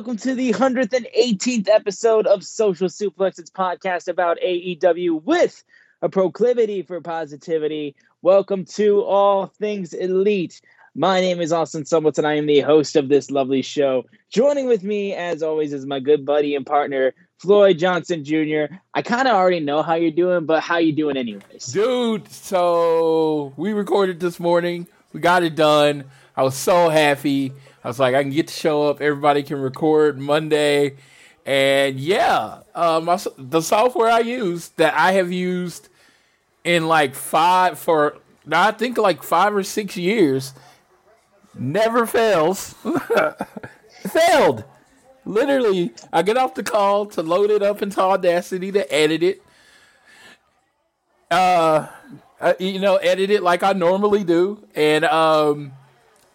Welcome to the 118th episode of Social Suplex. Podcast about AEW with a proclivity for positivity. Welcome to All Things Elite. My name is Austin Szumowicz, and I am the host of this lovely show. Joining with me, as always, is my good buddy and partner, Floyd Johnson Jr. I kind of already know how you're doing, but how you doing anyways? Dude, so we recorded this morning. We got it done. I was so happy. I was like, I can get the show up. Everybody can record Monday. And yeah, uh, my, the software I use that I have used in like five for, now I think like five or six years, never fails. Failed. Literally, I get off the call to load it up into Audacity to edit it. Uh, you know, edit it like I normally do, and um,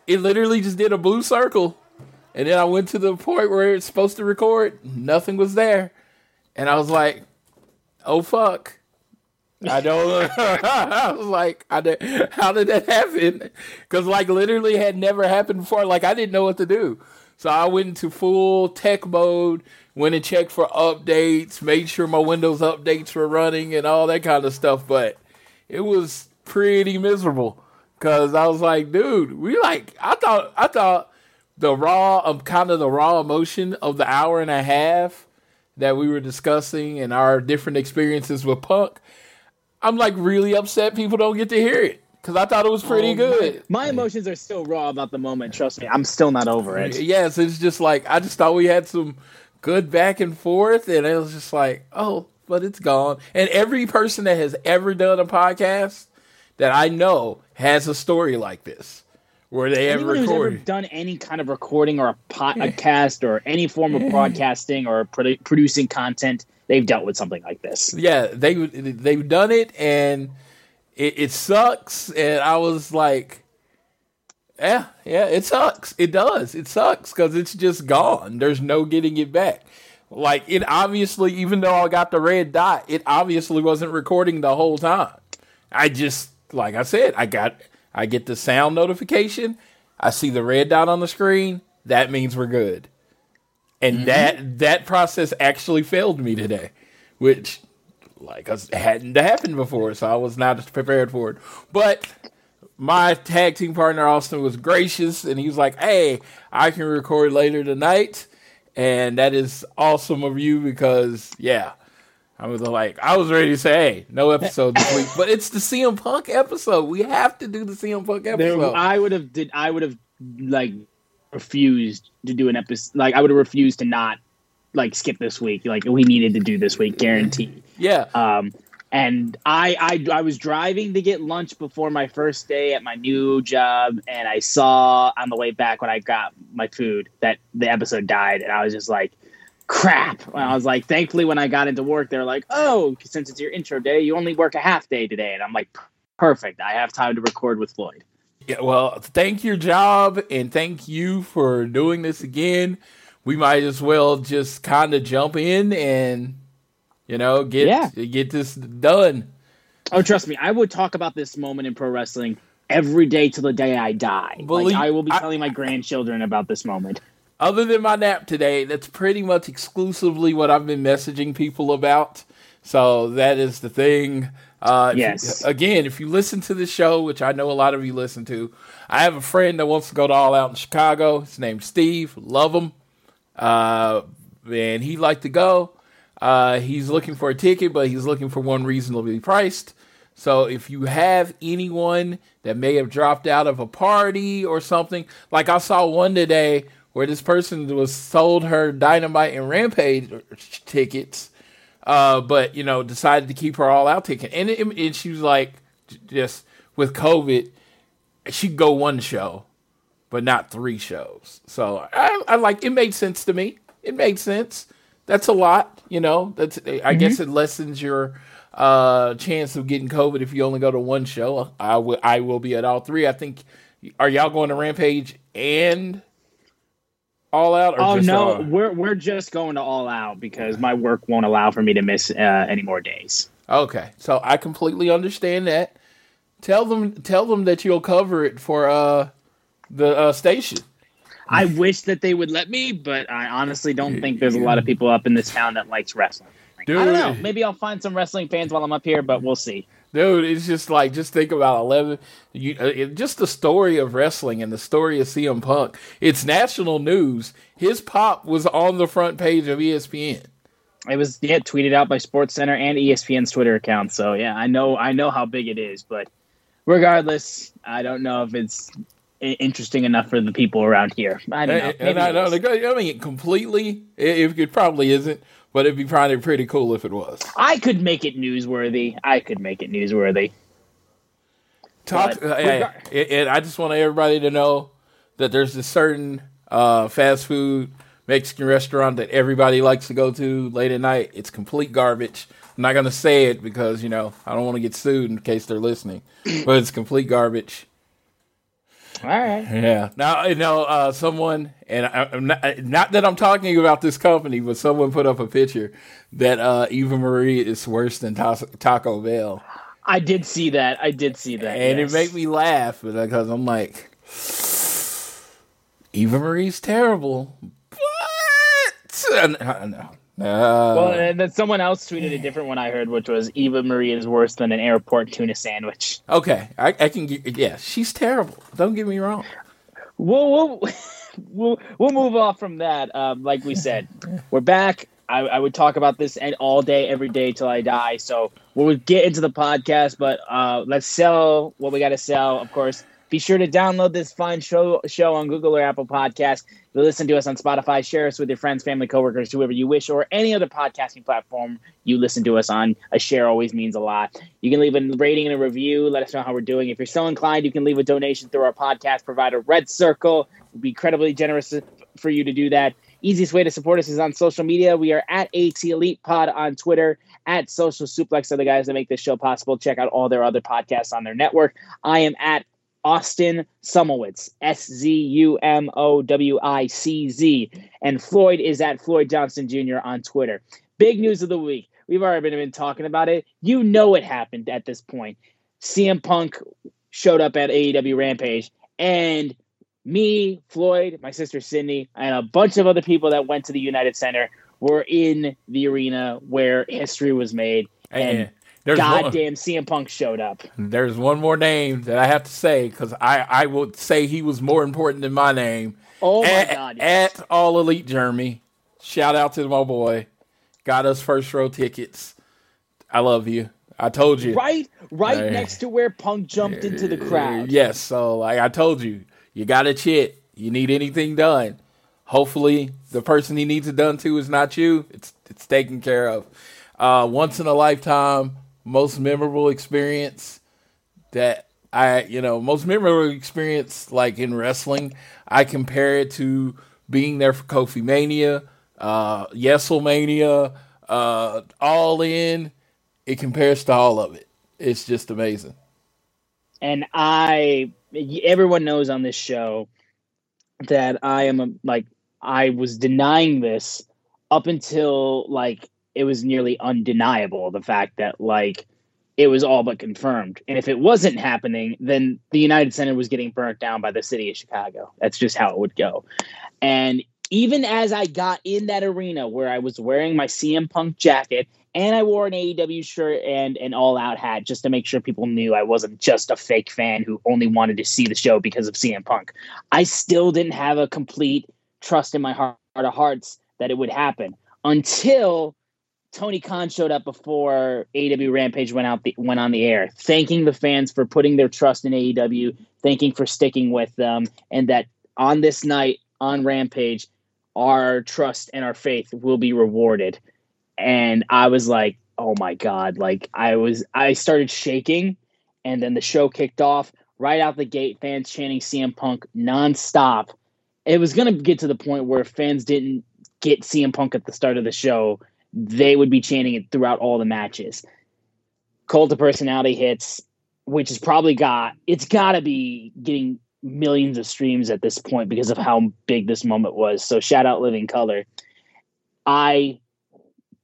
it literally just did a blue circle, and then I went to the point where it's supposed to record. Nothing was there, and I was like, "Oh fuck." I don't. I was like, I did, how did that happen? Because like literally had never happened before. Like I didn't know what to do, so I went into full tech mode. Went and checked for updates, made sure my Windows updates were running and all that kind of stuff. But it was pretty miserable because I was like, dude, we like. I thought. I thought the raw of kind of the raw emotion of the hour and a half that we were discussing and our different experiences with Punk. I'm like really upset people don't get to hear it because I thought it was pretty Oh, good. My, my emotions are still raw about the moment. Trust me, I'm still not over it. Yes, it's just like I just thought we had some good back and forth, and it was just like, oh, but it's gone. And every person that has ever done a podcast that I know has a story like this, where they have Anyone who's ever recorded. done any kind of recording or a podcast or any form of broadcasting or produ- producing content, they've dealt with something like this. yeah, they they've done it, and it, it sucks. And I was like, yeah, yeah, it sucks. It does. It sucks because it's just gone. There's no getting it back. Like it obviously, even though I got the red dot, it obviously wasn't recording the whole time. I just, like I said, I got, I get the sound notification. I see the red dot on the screen. That means we're good. And mm-hmm. that that process actually failed me today, which like us hadn't happened before, so I was not prepared for it. But my tag team partner Austin was gracious, and he was like, "Hey, I can record later tonight," and that is awesome of you because yeah, I was like, I was ready to say, "Hey, no episode this week," but it's the CM Punk episode. We have to do the CM Punk There, episode. I would have did I would have like refused to do an episode. Like I would have refused to not like skip this week. Like we needed to do this week, guaranteed. yeah, Um, And I, I I was driving to get lunch before my first day at my new job, and I saw on the way back when I got my food that the episode died, and I was just like, "Crap!" And I was like, thankfully, when I got into work, they're like, "Oh, since it's your intro day, you only work a half day today," and I'm like, "Perfect! I have time to record with Floyd." Yeah, well, thank your job and thank you for doing this again. We might as well just kind of jump in and you know get Yeah. get this done. Oh, trust me, I would talk about this moment in pro wrestling every day till the day I die. Believe- like I will be I- telling my grandchildren about this moment. Other than my nap today, that's pretty much exclusively what I've been messaging people about. So that is the thing. Uh, if you- Yes. again, if you listen to the show, which I know a lot of you listen to, I have a friend that wants to go to All Out in Chicago. His name's Steve. Love him. Uh, and he'd like to go. Uh, he's looking for a ticket, but he's looking for one reasonably priced. So if you have anyone that may have dropped out of a party or something, like I saw one today where this person was sold her Dynamite and Rampage tickets, uh, but you know decided to keep her all out ticket, and, it, and she was like, just with COVID, she go one show, but not three shows. So I, I like it made sense to me. It made sense. That's a lot, you know. That's I guess it lessens your uh chance of getting COVID if you only go to one show. I will I will be at all three. I think. Are y'all going to Rampage and All Out? Or Oh just, no, uh, we're we're just going to all out because my work won't allow for me to miss uh, any more days. Okay, so I completely understand that. Tell them, tell them that you'll cover it for uh the uh, station. I wish that they would let me, but I honestly don't think there's a lot of people up in this town that likes wrestling. I don't know. Maybe I'll find some wrestling fans while I'm up here, but we'll see. Dude, it's just like just think about eleven. You, uh, it, just the story of wrestling and the story of CM Punk. It's national news. His pop was on the front page of ESPN. It was yeah tweeted out by Sports Center and ESPN's Twitter account. So yeah, I know I know how big it is, but regardless, I don't know if it's interesting enough for the people around here. I don't know. And, Maybe and I it don't. I mean, completely. It, it probably isn't, but it'd be probably pretty cool if it was. I could make it newsworthy. I could make it newsworthy. Talk, But uh, hey, and- and I just want everybody to know that there's a certain uh, fast food Mexican restaurant that everybody likes to go to late at night. It's complete garbage. I'm not gonna say it because you know I don't want to get sued in case they're listening, but it's complete garbage. All right. Yeah. Now you know uh, someone, and I, I'm not, not that I'm talking about this company, but someone put up a picture that uh, Eva Marie is worse than Ta- Taco Bell. I did see that. I did see that. and yes. it made me laugh because I'm like, Eva Marie's terrible, but uh, no, Well, and then someone else tweeted a different one I heard, which was Eva Marie is worse than an airport tuna sandwich. okay, I, I can get, yeah, she's terrible. Don't get me wrong. We'll we'll we'll, we'll move off from that. Um, like we said, we're back. I, I would talk about this and all day, every day till I die. So we'll get into the podcast, but uh, let's sell what we got to sell. Of course, be sure to download this fine show show on Google or Apple Podcast. You listen to us on Spotify. Share us with your friends, family, coworkers, whoever you wish, or any other podcasting platform you listen to us on. A share always means a lot. You can leave a rating and a review. Let us know how we're doing. If you're so inclined, you can leave a donation through our podcast provider, Red Circle. We'll be incredibly generous for you to do that. Easiest way to support us is on social media. We are at AT Elite Pod on Twitter, at Social Suplex are the guys that make this show possible. Check out all their other podcasts on their network. I am at Austin Szumowicz, S Z U M O W I C Z. And Floyd is at Floyd Johnson Jr. on Twitter. Big news of the week. We've already been, been talking about it. You know it happened at this point. CM Punk showed up at AEW Rampage, and me, Floyd, my sister Sydney, and a bunch of other people that went to the United Center were in the arena where history was made. And And there's one, goddamn CM Punk showed up. there's one more name that I have to say because I I would say he was more important than my name. Oh my at, god. yes. at All Elite Jeremy, shout out to my boy, got us first row tickets. I love you. I told you. right right Hey. next to where Punk jumped into the crowd. Yes, so like I told you, you got a chit. You need anything done. Hopefully, the person he needs it done to is not you. It's it's taken care of. Uh, once in a lifetime most memorable experience that I, you know, most memorable experience like in wrestling, I compare it to being there for Kofi Mania, uh, Mania, uh, All In. It compares to all of it. It's just amazing. And I, everyone knows on this show that I am a, like I was denying this up until like it was nearly undeniable the fact that like it was all but confirmed. And if it wasn't happening, then the United Center was getting burnt down by the city of Chicago. That's just how it would go. And even as I got in that arena where I was wearing my CM Punk jacket and I wore an AEW shirt and an all out hat just to make sure people knew I wasn't just a fake fan who only wanted to see the show because of CM Punk, I still didn't have a complete trust in my heart of hearts that it would happen until Tony Khan showed up before AEW Rampage went out the, went on the air, thanking the fans for putting their trust in AEW, thanking for sticking with them, and that on this night on Rampage, our trust and our faith will be rewarded. And I was like, oh my god! Like I was, I started shaking, and then the show kicked off right out the gate. Fans chanting CM Punk nonstop. It was gonna get to the point where fans didn't get CM Punk at the start of the show, they would be chanting it throughout all the matches. Cult of Personality hits, which has probably got it's got to be getting millions of streams at this point because of how big this moment was. So shout out Living Colour. I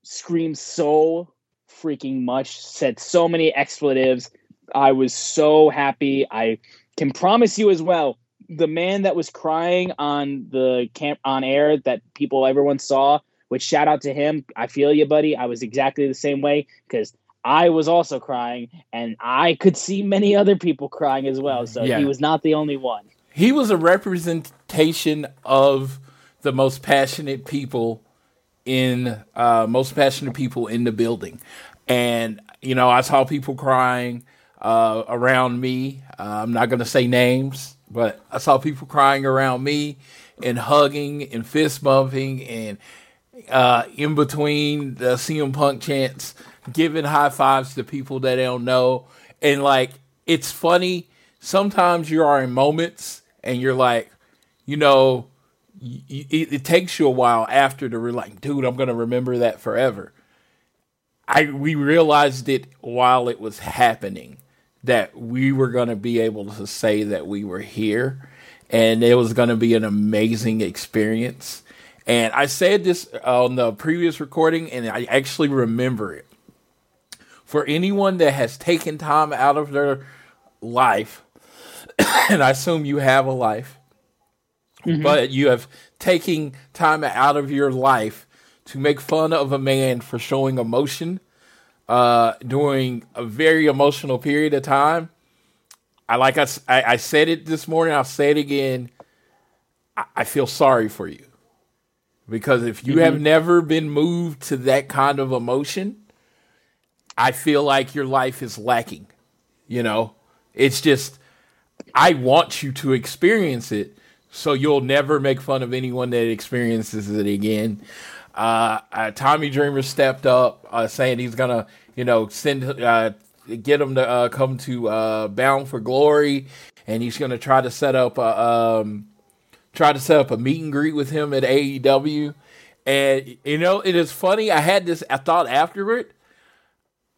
screamed so freaking much, said so many expletives. I was so happy. I can promise you as well the man that was crying on the camp on air that people everyone saw which shout out to him. I feel you buddy. I was exactly the same way because i was also crying and i could see many other people crying as well so yeah. he was not the only one. He was a representation of the most passionate people in uh, most passionate people in the building. And you know i saw people crying uh, around me. Uh, i'm not going to say names but I saw people crying around me and hugging and fist bumping and uh, in between the CM Punk chants, giving high fives to people that they don't know. And like, it's funny. Sometimes you are in moments and you're like, you know, it, it takes you a while after to re- like, dude, I'm gonna remember that forever. I we realized it while it was happening that we were going to be able to say that we were here and it was going to be an amazing experience. And I said this on the previous recording, and I actually remember it. For anyone that has taken time out of their life, and I assume you have a life, mm-hmm. but you have taken time out of your life to make fun of a man for showing emotion uh, during a very emotional period of time. I like I, I said it this morning. I'll say it again. I, I feel sorry for you because if you mm-hmm. have never been moved to that kind of emotion, I feel like your life is lacking. You know, it's just I want you to experience it so you'll never make fun of anyone that experiences it again. Uh, uh, Tommy Dreamer stepped up, uh, saying he's gonna you know, send uh, get him to uh, come to uh, Bound for Glory, and he's going to try to set up a um, try to set up a meet and greet with him at AEW. And you know, it is funny. I had this. I thought after it,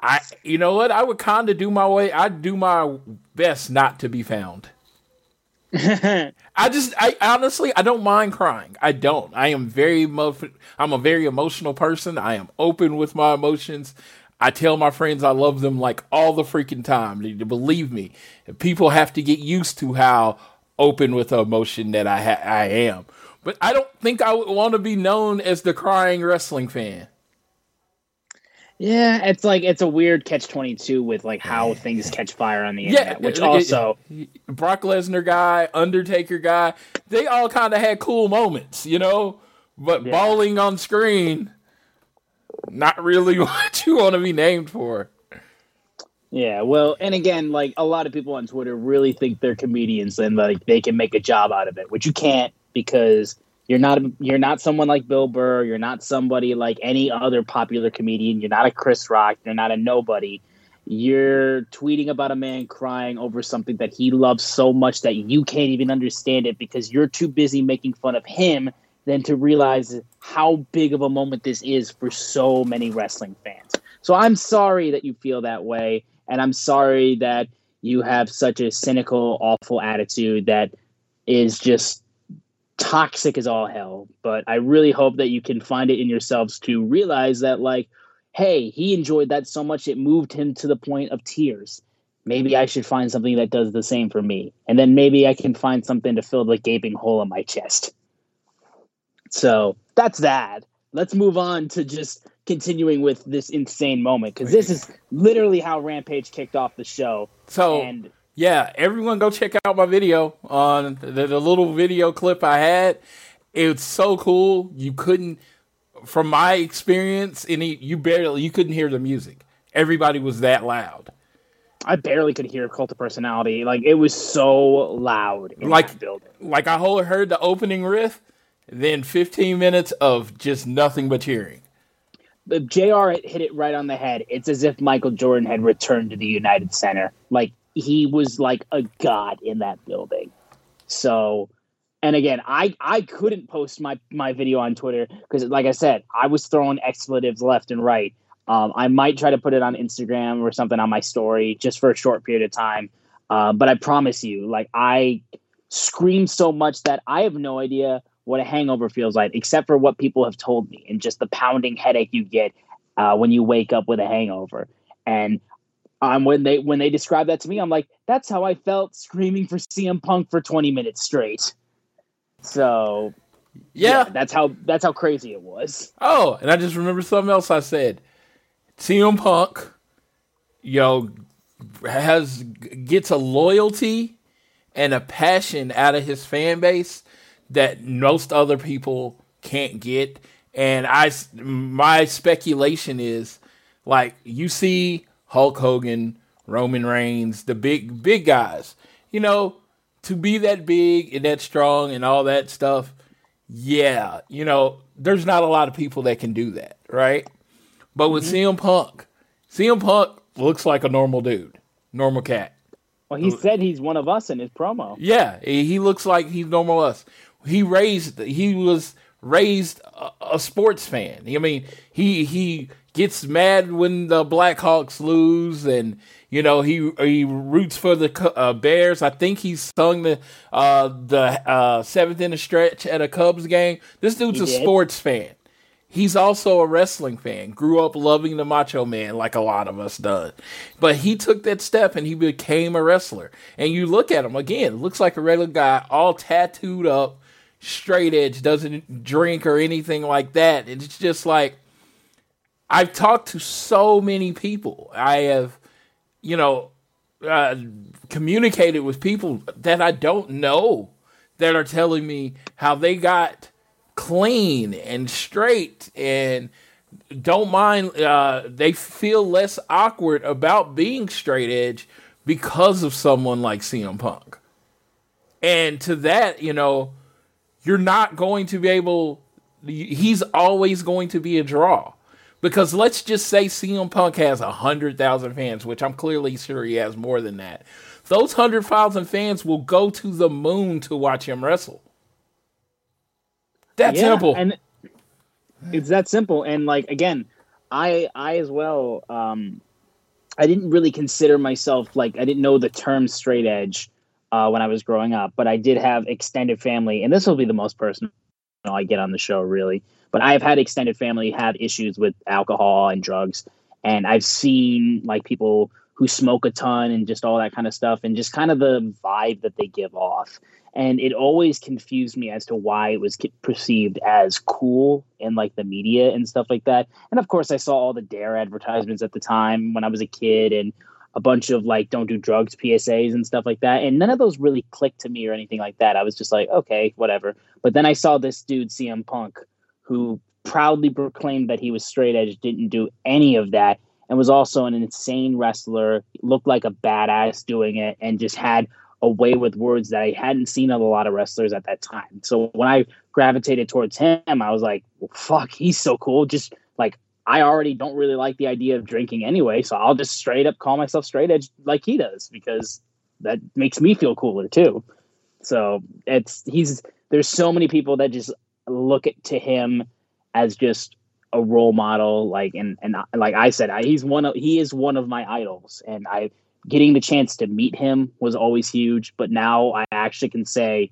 I you know what? I would kind of do my way. I'd do my best not to be found. I just, I honestly, I don't mind crying. I don't. I am very, I'm a very emotional person. I am open with my emotions. I tell my friends I love them like all the freaking time. Believe me, people have to get used to how open with emotion that I ha- I am. But I don't think I would want to be known as the crying wrestling fan. Yeah, it's like it's a weird catch twenty two with like how things catch fire on the internet. Yeah, which also Brock Lesnar guy, Undertaker guy, they all kind of had cool moments, you know. But yeah. bawling on screen, not really what you want to be named for. Yeah, well, and again, like a lot of people on Twitter really think they're comedians and like they can make a job out of it, which you can't because you're not you're not someone like Bill Burr, you're not somebody like any other popular comedian, you're not a Chris Rock, you're not a nobody. you're tweeting about a man crying over something that he loves so much that you can't even understand it because you're too busy making fun of him than to realize how big of a moment this is for so many wrestling fans. So I'm sorry that you feel that way. And I'm sorry that you have such a cynical, awful attitude that is just toxic as all hell. But I really hope that you can find it in yourselves to realize that, like, hey, he enjoyed that so much it moved him to the point of tears. Maybe I should find something that does the same for me. And then maybe I can find something to fill the gaping hole in my chest. So that's that. Let's move on to just continuing with this insane moment because this is literally how Rampage kicked off the show. So and yeah, everyone go check out my video on the, the little video clip I had. It's so cool. You couldn't, from my experience, any you barely you couldn't hear the music. Everybody was that loud. I barely could hear Cult of Personality. Like it was so loud in Like- building. Like I heard the opening riff, then 15 minutes of just nothing but cheering. JR hit it right on the head. It's as if Michael Jordan had returned to the United Center. Like he was like a god in that building. So, and again, I I couldn't post my my video on Twitter because, like I said, I was throwing expletives left and right. Um, I might try to put it on Instagram or something on my story just for a short period of time. Uh, but I promise you, like I screamed so much that I have no idea what a hangover feels like, except for what people have told me and just the pounding headache you get uh, when you wake up with a hangover. And um, when they when they describe that to me, I'm like, that's how I felt screaming for CM Punk for 20 minutes straight. So Yeah. that's how that's how crazy it was. Oh, and I just remember something else I said. CM Punk, know, has gets a loyalty and a passion out of his fan base that most other people can't get. And I, my speculation is, like you see Hulk Hogan, Roman Reigns, the big big guys, you know, to be that big and that strong and all that stuff. Yeah, you know, there's not a lot of people that can do that, right? But with mm-hmm. CM Punk, CM Punk looks like a normal dude, normal cat. Well, he said he's one of us in his promo. Yeah, he he looks like he's normal us. He raised he was raised a, a sports fan. I mean, he he gets mad when the Blackhawks lose, and you know he he roots for the uh, Bears. I think he sung the uh, the uh, seventh in a stretch at a Cubs game. This dude's He a did? sports fan. He's also a wrestling fan. Grew up loving the Macho Man like a lot of us done. But he took that step and he became a wrestler. And you look at him again, looks like a regular guy, all tattooed up, straight edge, doesn't drink or anything like that. It's just like I've talked to so many people. I have, you know, uh, communicated with people that I don't know that are telling me how they got clean and straight and don't mind uh, they feel less awkward about being straight edge because of someone like CM Punk. And to that, you know, you're not going to be able he's always going to be a draw. Because let's just say CM Punk has 100,000 fans, which I'm clearly sure he has more than that. Those 100,000 fans will go to the moon to watch him wrestle. That Yeah, simple. and it's that simple and like again i i as well um i didn't really consider myself like i didn't know the term straight edge uh when i was growing up but i did have extended family and this will be the most personal i get on the show really. But i've had extended family have issues with alcohol and drugs and i've seen like people who smoke a ton and just all that kind of stuff and just kind of the vibe that they give off. And it always confused me as to why it was perceived as cool in like the media and stuff like that. And of course i saw all the dare advertisements at the time when i was a kid and a bunch of like don't do drugs psas and stuff like that and none of those really clicked to me or anything like that i was just like okay whatever but then i saw this dude cm punk who proudly proclaimed that he was straight edge didn't do any of that and was also an insane wrestler looked like a badass doing it and just had a way with words that I hadn't seen a lot of wrestlers at that time. So when I gravitated towards him, I was like, well, fuck, he's so cool. Just like I already don't really like the idea of drinking anyway, so I'll just straight up call myself straight edge like he does because that makes me feel cooler too. So it's he's there's so many people that just look at to him as just a role model like and and like I said I, he's one of he is one of my idols and I getting the chance to meet him was always huge but now I actually can say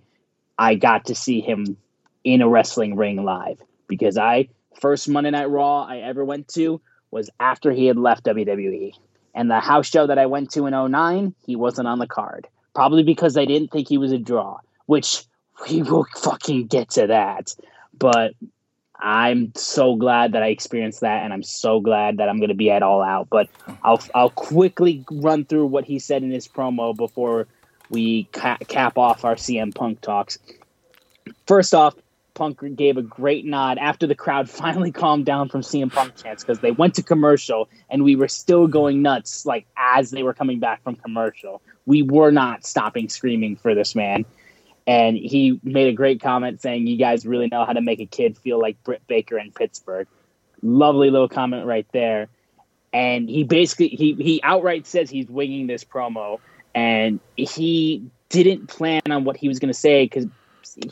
I got to see him in a wrestling ring live because I first Monday Night Raw I ever went to was after he had left WWE and the house show that I went to in 09 he wasn't on the card probably because I didn't think he was a draw which we will fucking get to that but I'm so glad that I experienced that, and I'm so glad that I'm going to be at All Out. But I'll I'll quickly run through what he said in his promo before we ca- cap off our CM Punk talks. First off, Punk gave a great nod after the crowd finally calmed down from CM Punk chants because they went to commercial and we were still going nuts like as they were coming back from commercial. We were not stopping screaming for this man and he made a great comment saying, "You guys really know how to make a kid feel like Britt Baker in Pittsburgh." Lovely little comment right there. And he basically he he outright says he's winging this promo, and he didn't plan on what he was going to say because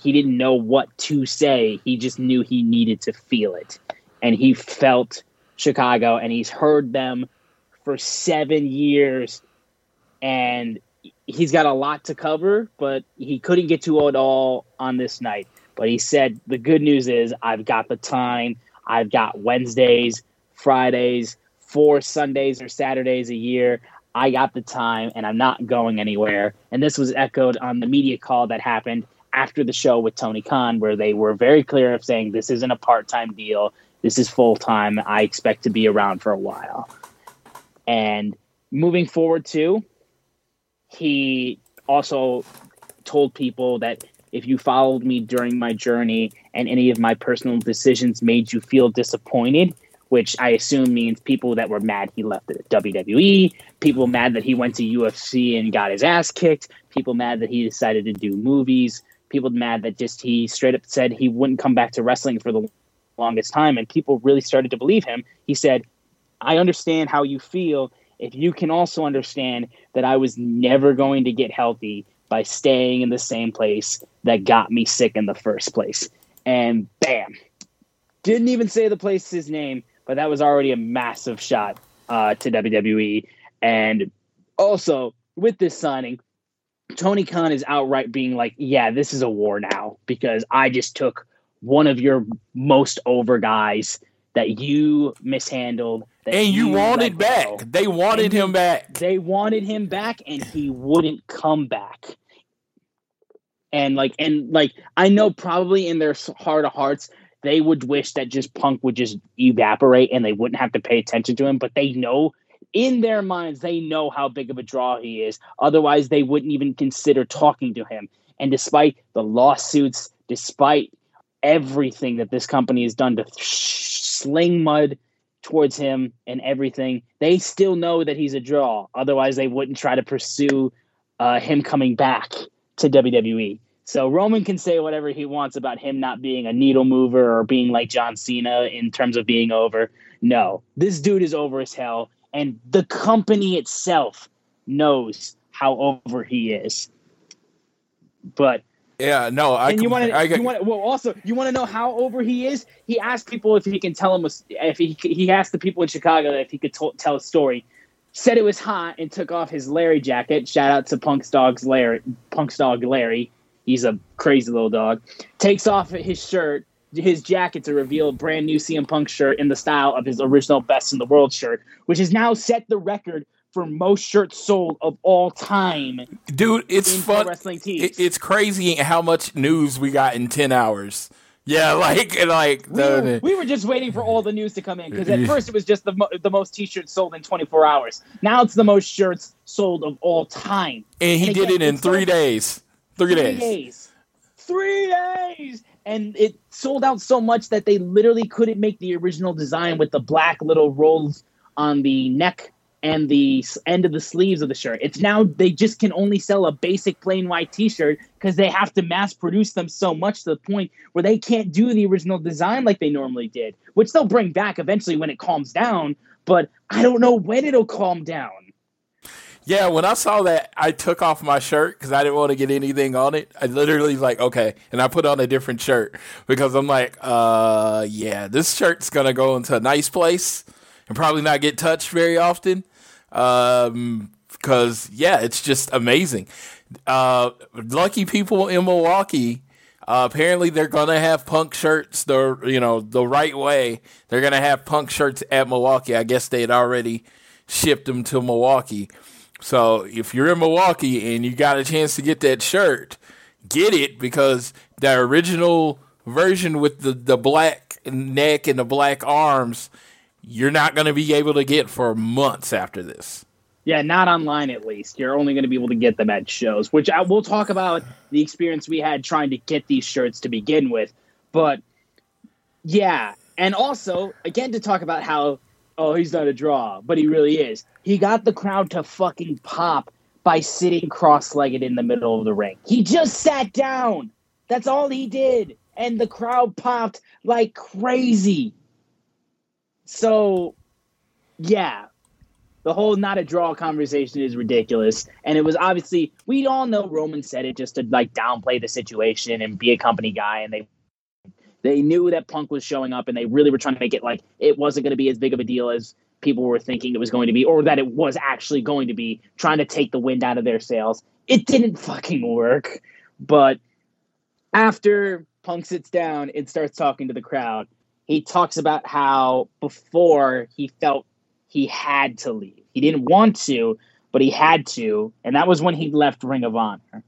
he didn't know what to say. He just knew he needed to feel it, and he felt Chicago, and he's heard them for seven years, and he's got a lot to cover, but he couldn't get to it all on this night. But he said the good news is I've got the time. I've got Wednesdays, Fridays, four Sundays or Saturdays a year. I got the time and I'm not going anywhere. And this was echoed on the media call that happened after the show with Tony Khan, where they were very clear of saying this isn't a part time deal. This is full time. I expect to be around for a while. And moving forward, too, he also told people that if you followed me during my journey and any of my personal decisions made you feel disappointed, which I assume means people that were mad he left the WWE, people mad that he went to UFC and got his ass kicked, people mad that he decided to do movies, people mad that just he straight up said he wouldn't come back to wrestling for the longest time, and people really started to believe him. He said, I understand how you feel if you can also understand that I was never going to get healthy by staying in the same place that got me sick in the first place. And bam, didn't even say the place's name, but that was already a massive shot uh, to WWE. And also, with this signing, Tony Khan is outright being like, yeah, this is a war now because I just took one of your most over guys that you mishandled. That and you, you wanted back. Go. They wanted him back. They wanted him back, and he wouldn't come back. And like, and like, I know probably in their heart of hearts, they would wish that just Punk would just evaporate and they wouldn't have to pay attention to him. But they know in their minds, they know how big of a draw he is. Otherwise, they wouldn't even consider talking to him. And despite the lawsuits, despite everything that this company has done to sling mud towards him and everything, they still know that he's a draw. Otherwise, they wouldn't try to pursue uh, him coming back to WWE. So Roman can say whatever he wants about him not being a needle mover or being like John Cena in terms of being over. No, this dude is over as hell, and the company itself knows how over he is. But yeah, no, I. And you want to, you want well, also you want to know how over he is. He asked people if he can tell him if he he asked the people in Chicago if he could t- tell a story. Said it was hot and took off his Larry jacket. Shout out to Punk's dog's Larry, Punk's dog Larry. He's a crazy little dog. Takes off his shirt, his jacket to reveal a brand new CM Punk shirt in the style of his original Best in the World shirt, which has now set the record for most shirts sold of all time. Dude, it's fun. Wrestling teams. it's crazy how much news we got in ten hours. Yeah, like like we were, we were just waiting for all the news to come in because at first it was just the mo- the most T-shirts sold in 24 hours. Now it's the most shirts sold of all time. And he and did it in three days. Three, three days. days. Three days. And it sold out so much that they literally couldn't make the original design with the black little rolls on the neck and the end of the sleeves of the shirt. It's now they just can only sell a basic plain white t-shirt because they have to mass produce them so much to the point where they can't do the original design like they normally did, which they'll bring back eventually when it calms down, but I don't know when it'll calm down. Yeah, when I saw that, I took off my shirt because I didn't want to get anything on it. I literally like, okay, and I put on a different shirt because I'm like, uh, yeah, this shirt's gonna go into a nice place and probably not get touched very often. Um, because yeah, it's just amazing. Uh, lucky people in Milwaukee. Uh, apparently, they're gonna have punk shirts the you know the right way. They're gonna have punk shirts at Milwaukee. I guess they had already shipped them to Milwaukee. So if you're in Milwaukee and you got a chance to get that shirt, get it because the original version with the, the black neck and the black arms you're not going to be able to get for months after this. Yeah, not online at least. You're only going to be able to get them at shows, which I will talk about the experience we had trying to get these shirts to begin with. But yeah, and also again to talk about how oh he's not a draw, but he really is. He got the crowd to fucking pop by sitting cross-legged in the middle of the ring. He just sat down. That's all he did, and the crowd popped like crazy. So, yeah, the whole not a draw conversation is ridiculous. And it was obviously, we all know Roman said it just to like downplay the situation and be a company guy. And they, they knew that Punk was showing up and they really were trying to make it like it wasn't going to be as big of a deal as people were thinking it was going to be, or that it was actually going to be, trying to take the wind out of their sails. It didn't fucking work. But after Punk sits down and starts talking to the crowd, he talks about how before he felt he had to leave. He didn't want to, but he had to. And that was when he left Ring of Honor.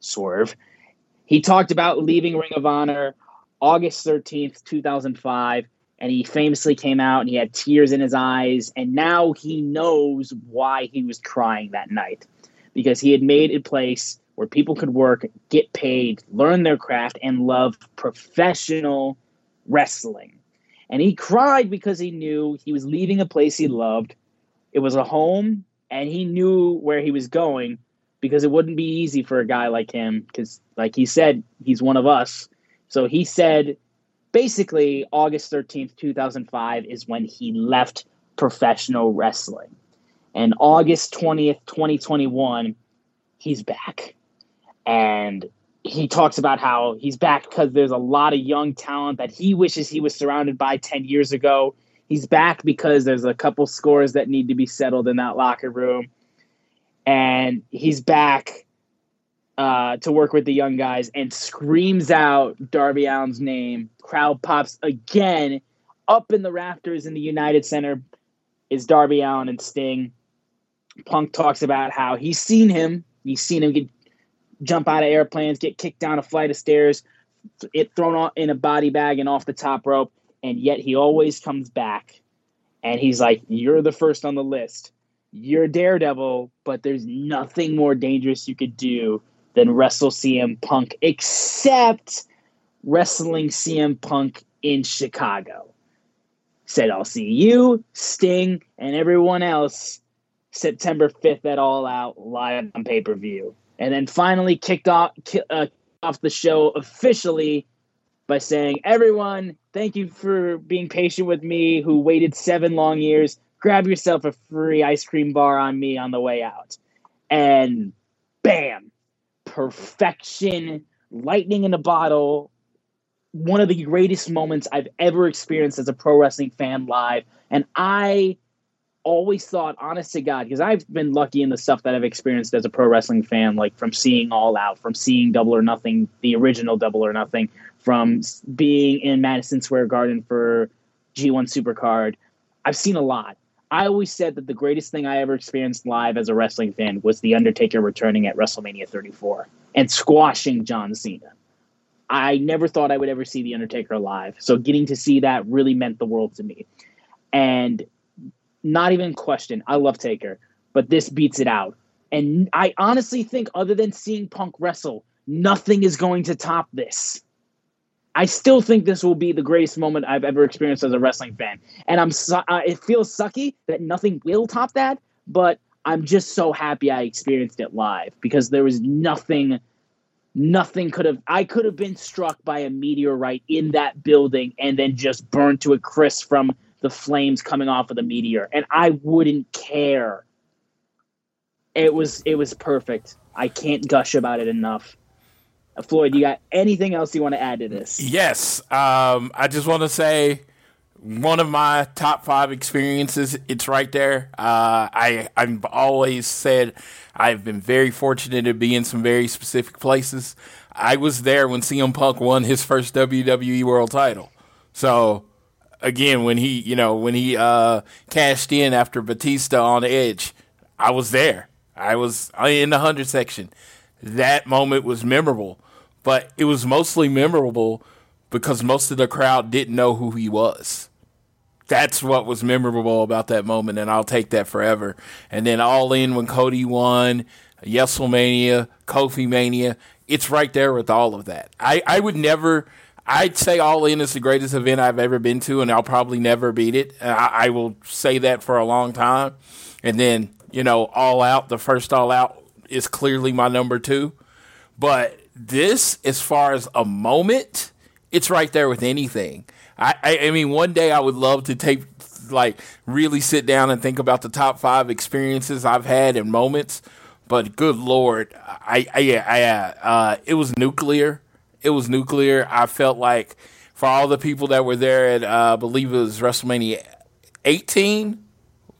Swerve. He talked about leaving Ring of Honor August 13th, 2005. And he famously came out and he had tears in his eyes. And now he knows why he was crying that night because he had made a place where people could work, get paid, learn their craft, and love professional wrestling. And he cried because he knew he was leaving a place he loved. It was a home, and he knew where he was going because it wouldn't be easy for a guy like him. Because, like he said, he's one of us. So he said basically August 13th, 2005 is when he left professional wrestling. And August 20th, 2021, he's back. And he talks about how he's back because there's a lot of young talent that he wishes he was surrounded by 10 years ago. He's back because there's a couple scores that need to be settled in that locker room. And he's back uh, to work with the young guys and screams out Darby Allin's name. Crowd pops again up in the rafters in the United Center is Darby Allin and Sting. Punk talks about how he's seen him. He's seen him get jump out of airplanes, get kicked down a flight of stairs, it thrown in a body bag and off the top rope, and yet he always comes back. And he's like, "You're the first on the list. You're Daredevil, but there's nothing more dangerous you could do than wrestle CM Punk, except wrestling CM Punk in Chicago." Said, "I'll see you, Sting, and everyone else." September 5th at All Out live on pay per view and then finally kicked off uh, off the show officially by saying, "Everyone, thank you for being patient with me, who waited seven long years. Grab yourself a free ice cream bar on me on the way out." And bam, perfection, lightning in a bottle. One of the greatest moments I've ever experienced as a pro wrestling fan live, and I always thought, honest to God, because I've been lucky in the stuff that I've experienced as a pro wrestling fan, like from seeing All Out, from seeing Double or Nothing, the original Double or Nothing, from being in Madison Square Garden for G1 Supercard. I've seen a lot. I always said that the greatest thing I ever experienced live as a wrestling fan was The Undertaker returning at WrestleMania 34 and squashing John Cena. I never thought I would ever see The Undertaker live. So getting to see that really meant the world to me. And not even question. I love Taker, but this beats it out. And I honestly think, other than seeing Punk wrestle, nothing is going to top this. I still think this will be the greatest moment I've ever experienced as a wrestling fan. And I'm su- uh, it feels sucky that nothing will top that, but I'm just so happy I experienced it live because there was nothing nothing could have I could have been struck by a meteorite in that building and then just burned to a crisp from the flames coming off of the meteor and I wouldn't care. It was it was perfect. I can't gush about it enough. Floyd, you got anything else you want to add to this? Yes. Um, I just want to say one of my top five experiences. It's right there. Uh, I I've always said I've been very fortunate to be in some very specific places. I was there when CM Punk won his first WWE World Title. So again, when he you know when he uh, cashed in after Batista on Edge, I was there. I was in the hundred section. That moment was memorable, but it was mostly memorable because most of the crowd didn't know who he was. That's what was memorable about that moment, and I'll take that forever. And then all in when Cody won, WrestleMania, Kofi Mania, it's right there with all of that. I, I would never. I'd say All In is the greatest event I've ever been to, and I'll probably never beat it. I, I will say that for a long time. And then you know, All Out, the first All Out is clearly my number two. But this, as far as a moment, it's right there with anything. I, I, I mean, one day I would love to take, like, really sit down and think about the top five experiences I've had and moments. But good lord, I, I, I uh, it was nuclear. It was nuclear. I felt like for all the people that were there at, uh, I believe it was WrestleMania 18,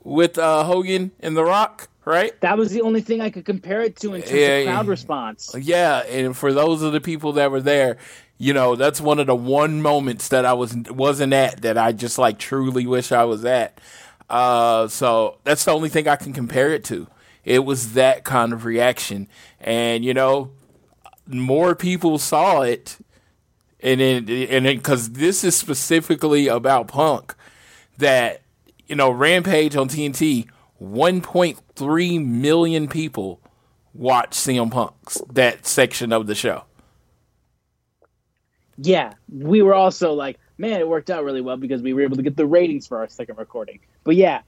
with uh, Hogan and The Rock, right? That was the only thing I could compare it to in terms yeah, of crowd response. Yeah, and for those of the people that were there, you know, that's one of the one moments that I was wasn't at that I just like truly wish I was at. Uh, so that's the only thing I can compare it to. It was that kind of reaction, and you know, more people saw it, and then and then because this is specifically about Punk, that you know, Rampage on TNT, 1.3 million people watch CM Punk's that section of the show. Yeah, we were also like, man, it worked out really well because we were able to get the ratings for our second recording. But yeah,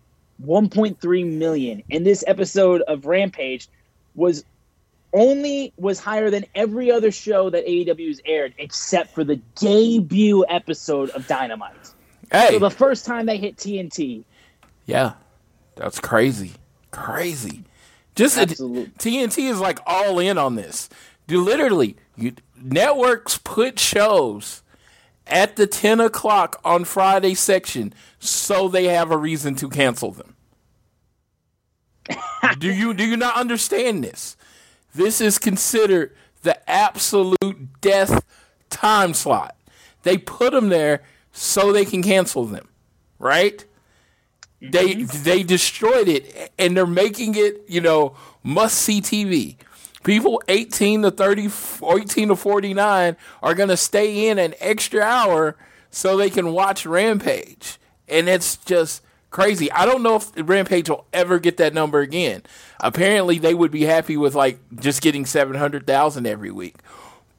1.3 million. And this episode of Rampage was only was higher than every other show that AEW's aired except for the debut episode of Dynamite. Hey. So the first time they hit TNT, yeah, that's crazy, crazy. Just TNT is like all in on this. Do literally, you, networks put shows at the ten o'clock on Friday section so they have a reason to cancel them. do you do you not understand this? This is considered the absolute death time slot. They put them there so they can cancel them, right? They mm-hmm. they destroyed it, and they're making it you know must see TV. People 18 to 30, 18 to 49 are going to stay in an extra hour so they can watch Rampage. And it's just crazy. I don't know if Rampage will ever get that number again. Apparently, they would be happy with like just getting 700,000 every week.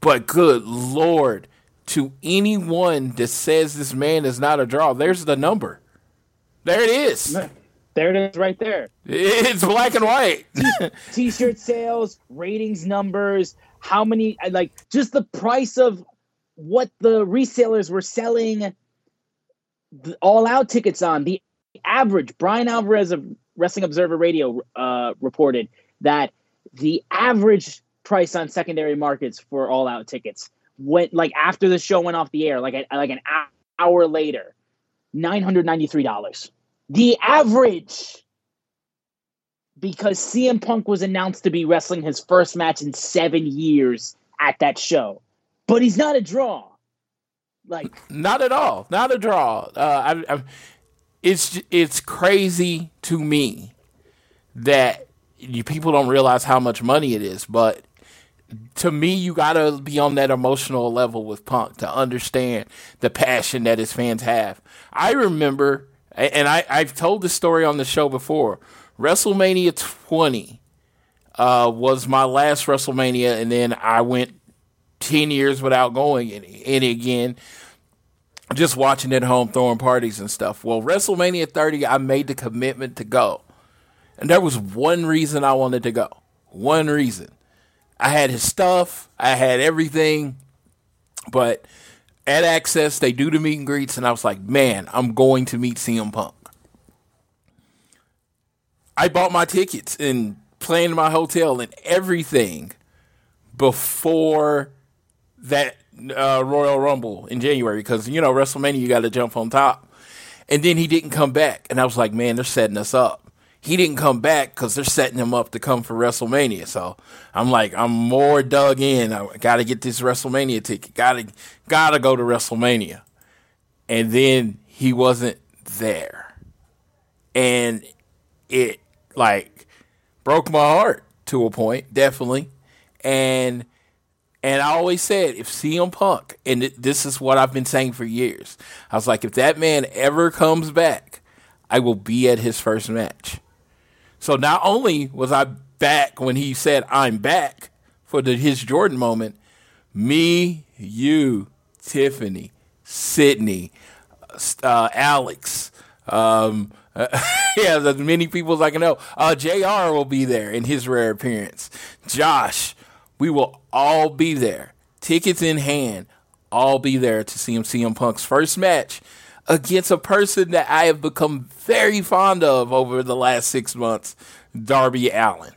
But good Lord, to anyone that says this man is not a draw, there's the number. There it is. There it is right there. It's black and white. T shirt sales, ratings numbers, how many, like just the price of what the resellers were selling all out tickets on. The average, Bryan Alvarez of Wrestling Observer Radio uh, reported that the average price on secondary markets for all out tickets went like after the show went off the air, like, a, like an hour later, $993 the average because CM Punk was announced to be wrestling his first match in seven years at that show, but he's not a draw. Like not at all, not a draw. Uh, I, I, it's it's crazy to me that you, people don't realize how much money it is, but to me, you gotta be on that emotional level with Punk to understand the passion that his fans have. I remember and I, I've told this story on the show before. WrestleMania 20 uh, was my last WrestleMania, and then I went ten years without going any again. Just watching at home, throwing parties and stuff. Well, WrestleMania 30, I made the commitment to go, and there was one reason I wanted to go. One reason. I had his stuff. I had everything, but at Axxess they do the meet and greets, and I was like, man, I'm going to meet CM Punk. I bought my tickets and planned my hotel and everything before that uh, Royal Rumble in January because you know WrestleMania you got to jump on top, and then he didn't come back, and I was like, man, they're setting us up. He didn't come back because they're setting him up to come for WrestleMania. So I'm like, I'm more dug in. I got to get this WrestleMania ticket. Got to, got to go to WrestleMania, and then he wasn't there, and it like broke my heart to a point, definitely, and and I always said, if CM Punk, and this is what I've been saying for years, I was like, if that man ever comes back, I will be at his first match. So not only was I back when he said, I'm back for the, his Jordan moment, me, you, Tiffany, Sydney, uh, Alex, um, yeah, as many people as I can know. Uh, JR will be there in his rare appearance. Josh, we will all be there, tickets in hand, all be there to see him CM Punk's first match against a person that I have become very fond of over the last six months, Darby Allin.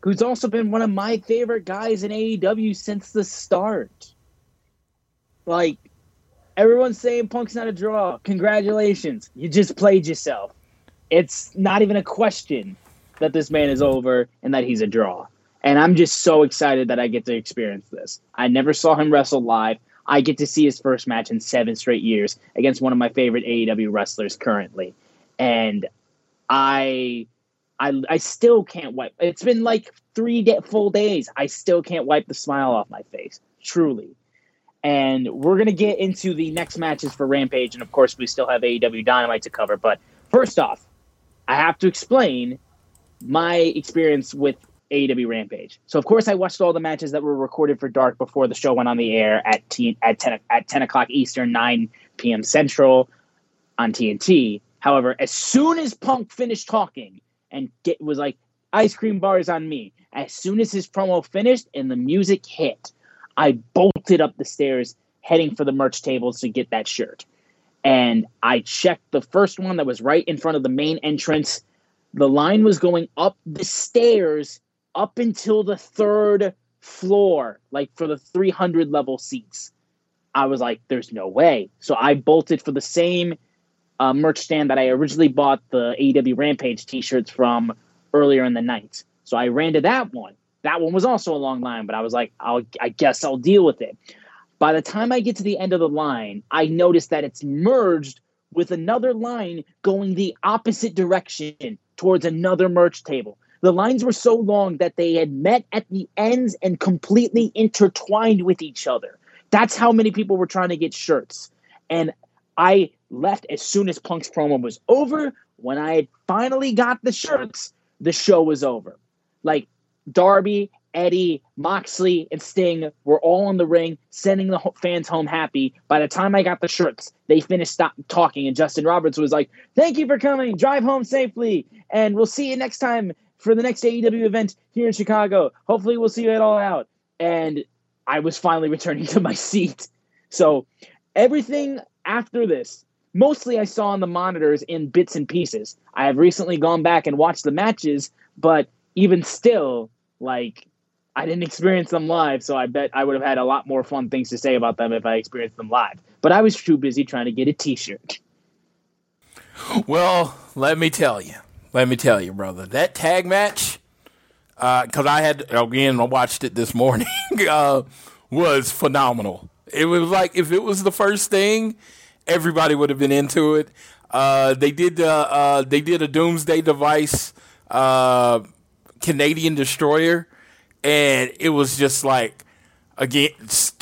Who's also been one of my favorite guys in AEW since the start. Like, everyone's saying Punk's not a draw. Congratulations. You just played yourself. It's not even a question that this man is over and that he's a draw. And I'm just so excited that I get to experience this. I never saw him wrestle live. I get to see his first match in seven straight years against one of my favorite AEW wrestlers currently. And I I I still can't wipe. It's been like 3 de- full days. I still can't wipe the smile off my face. Truly. And we're to get into the next matches for Rampage and of course we still have AEW Dynamite to cover, but first off, I have to explain my experience with AEW Rampage. So of course I watched all the matches that were recorded for Dark before the show went on the air at t- at ten at ten o'clock Eastern, nine p.m. Central on TNT. However, as soon as Punk finished talking and get was like ice cream bars on me, as soon as his promo finished and the music hit, I bolted up the stairs heading for the merch tables to get that shirt. And I checked the first one that was right in front of the main entrance. The line was going up the stairs up until the third floor, like for the 300 level seats. I was like, there's no way. So I bolted for the same uh, merch stand that I originally bought the AEW Rampage t shirts from earlier in the night. So I ran to that one. That one was also a long line, but I was like, I'll, I guess I'll deal with it. By the time I get to the end of the line, I notice that it's merged with another line going the opposite direction towards another merch table. The lines were so long that they had met at the ends and completely intertwined with each other. That's how many people were trying to get shirts. And I left as soon as Punk's promo was over. When I had finally got the shirts, the show was over. Like Darby, Eddie, Moxley, and Sting were all in the ring, sending the fans home happy. By the time I got the shirts, they finished stop talking, and Justin Roberts was like, "Thank you for coming. Drive home safely, and we'll see you next time for the next AEW event here in Chicago. Hopefully, we'll see you it all out." And I was finally returning to my seat. So everything after this, mostly I saw on the monitors in bits and pieces. I have recently gone back and watched the matches, but even still, like I didn't experience them live, so I bet I would have had a lot more fun things to say about them if I experienced them live. But I was too busy trying to get a T-shirt. Well, let me tell you, let me tell you, brother, that tag match, because uh, I had again I watched it this morning, uh, was phenomenal. It was like if it was the first thing, everybody would have been into it. Uh, they did uh, they did a Doomsday Device uh, Canadian Destroyer and it was just like again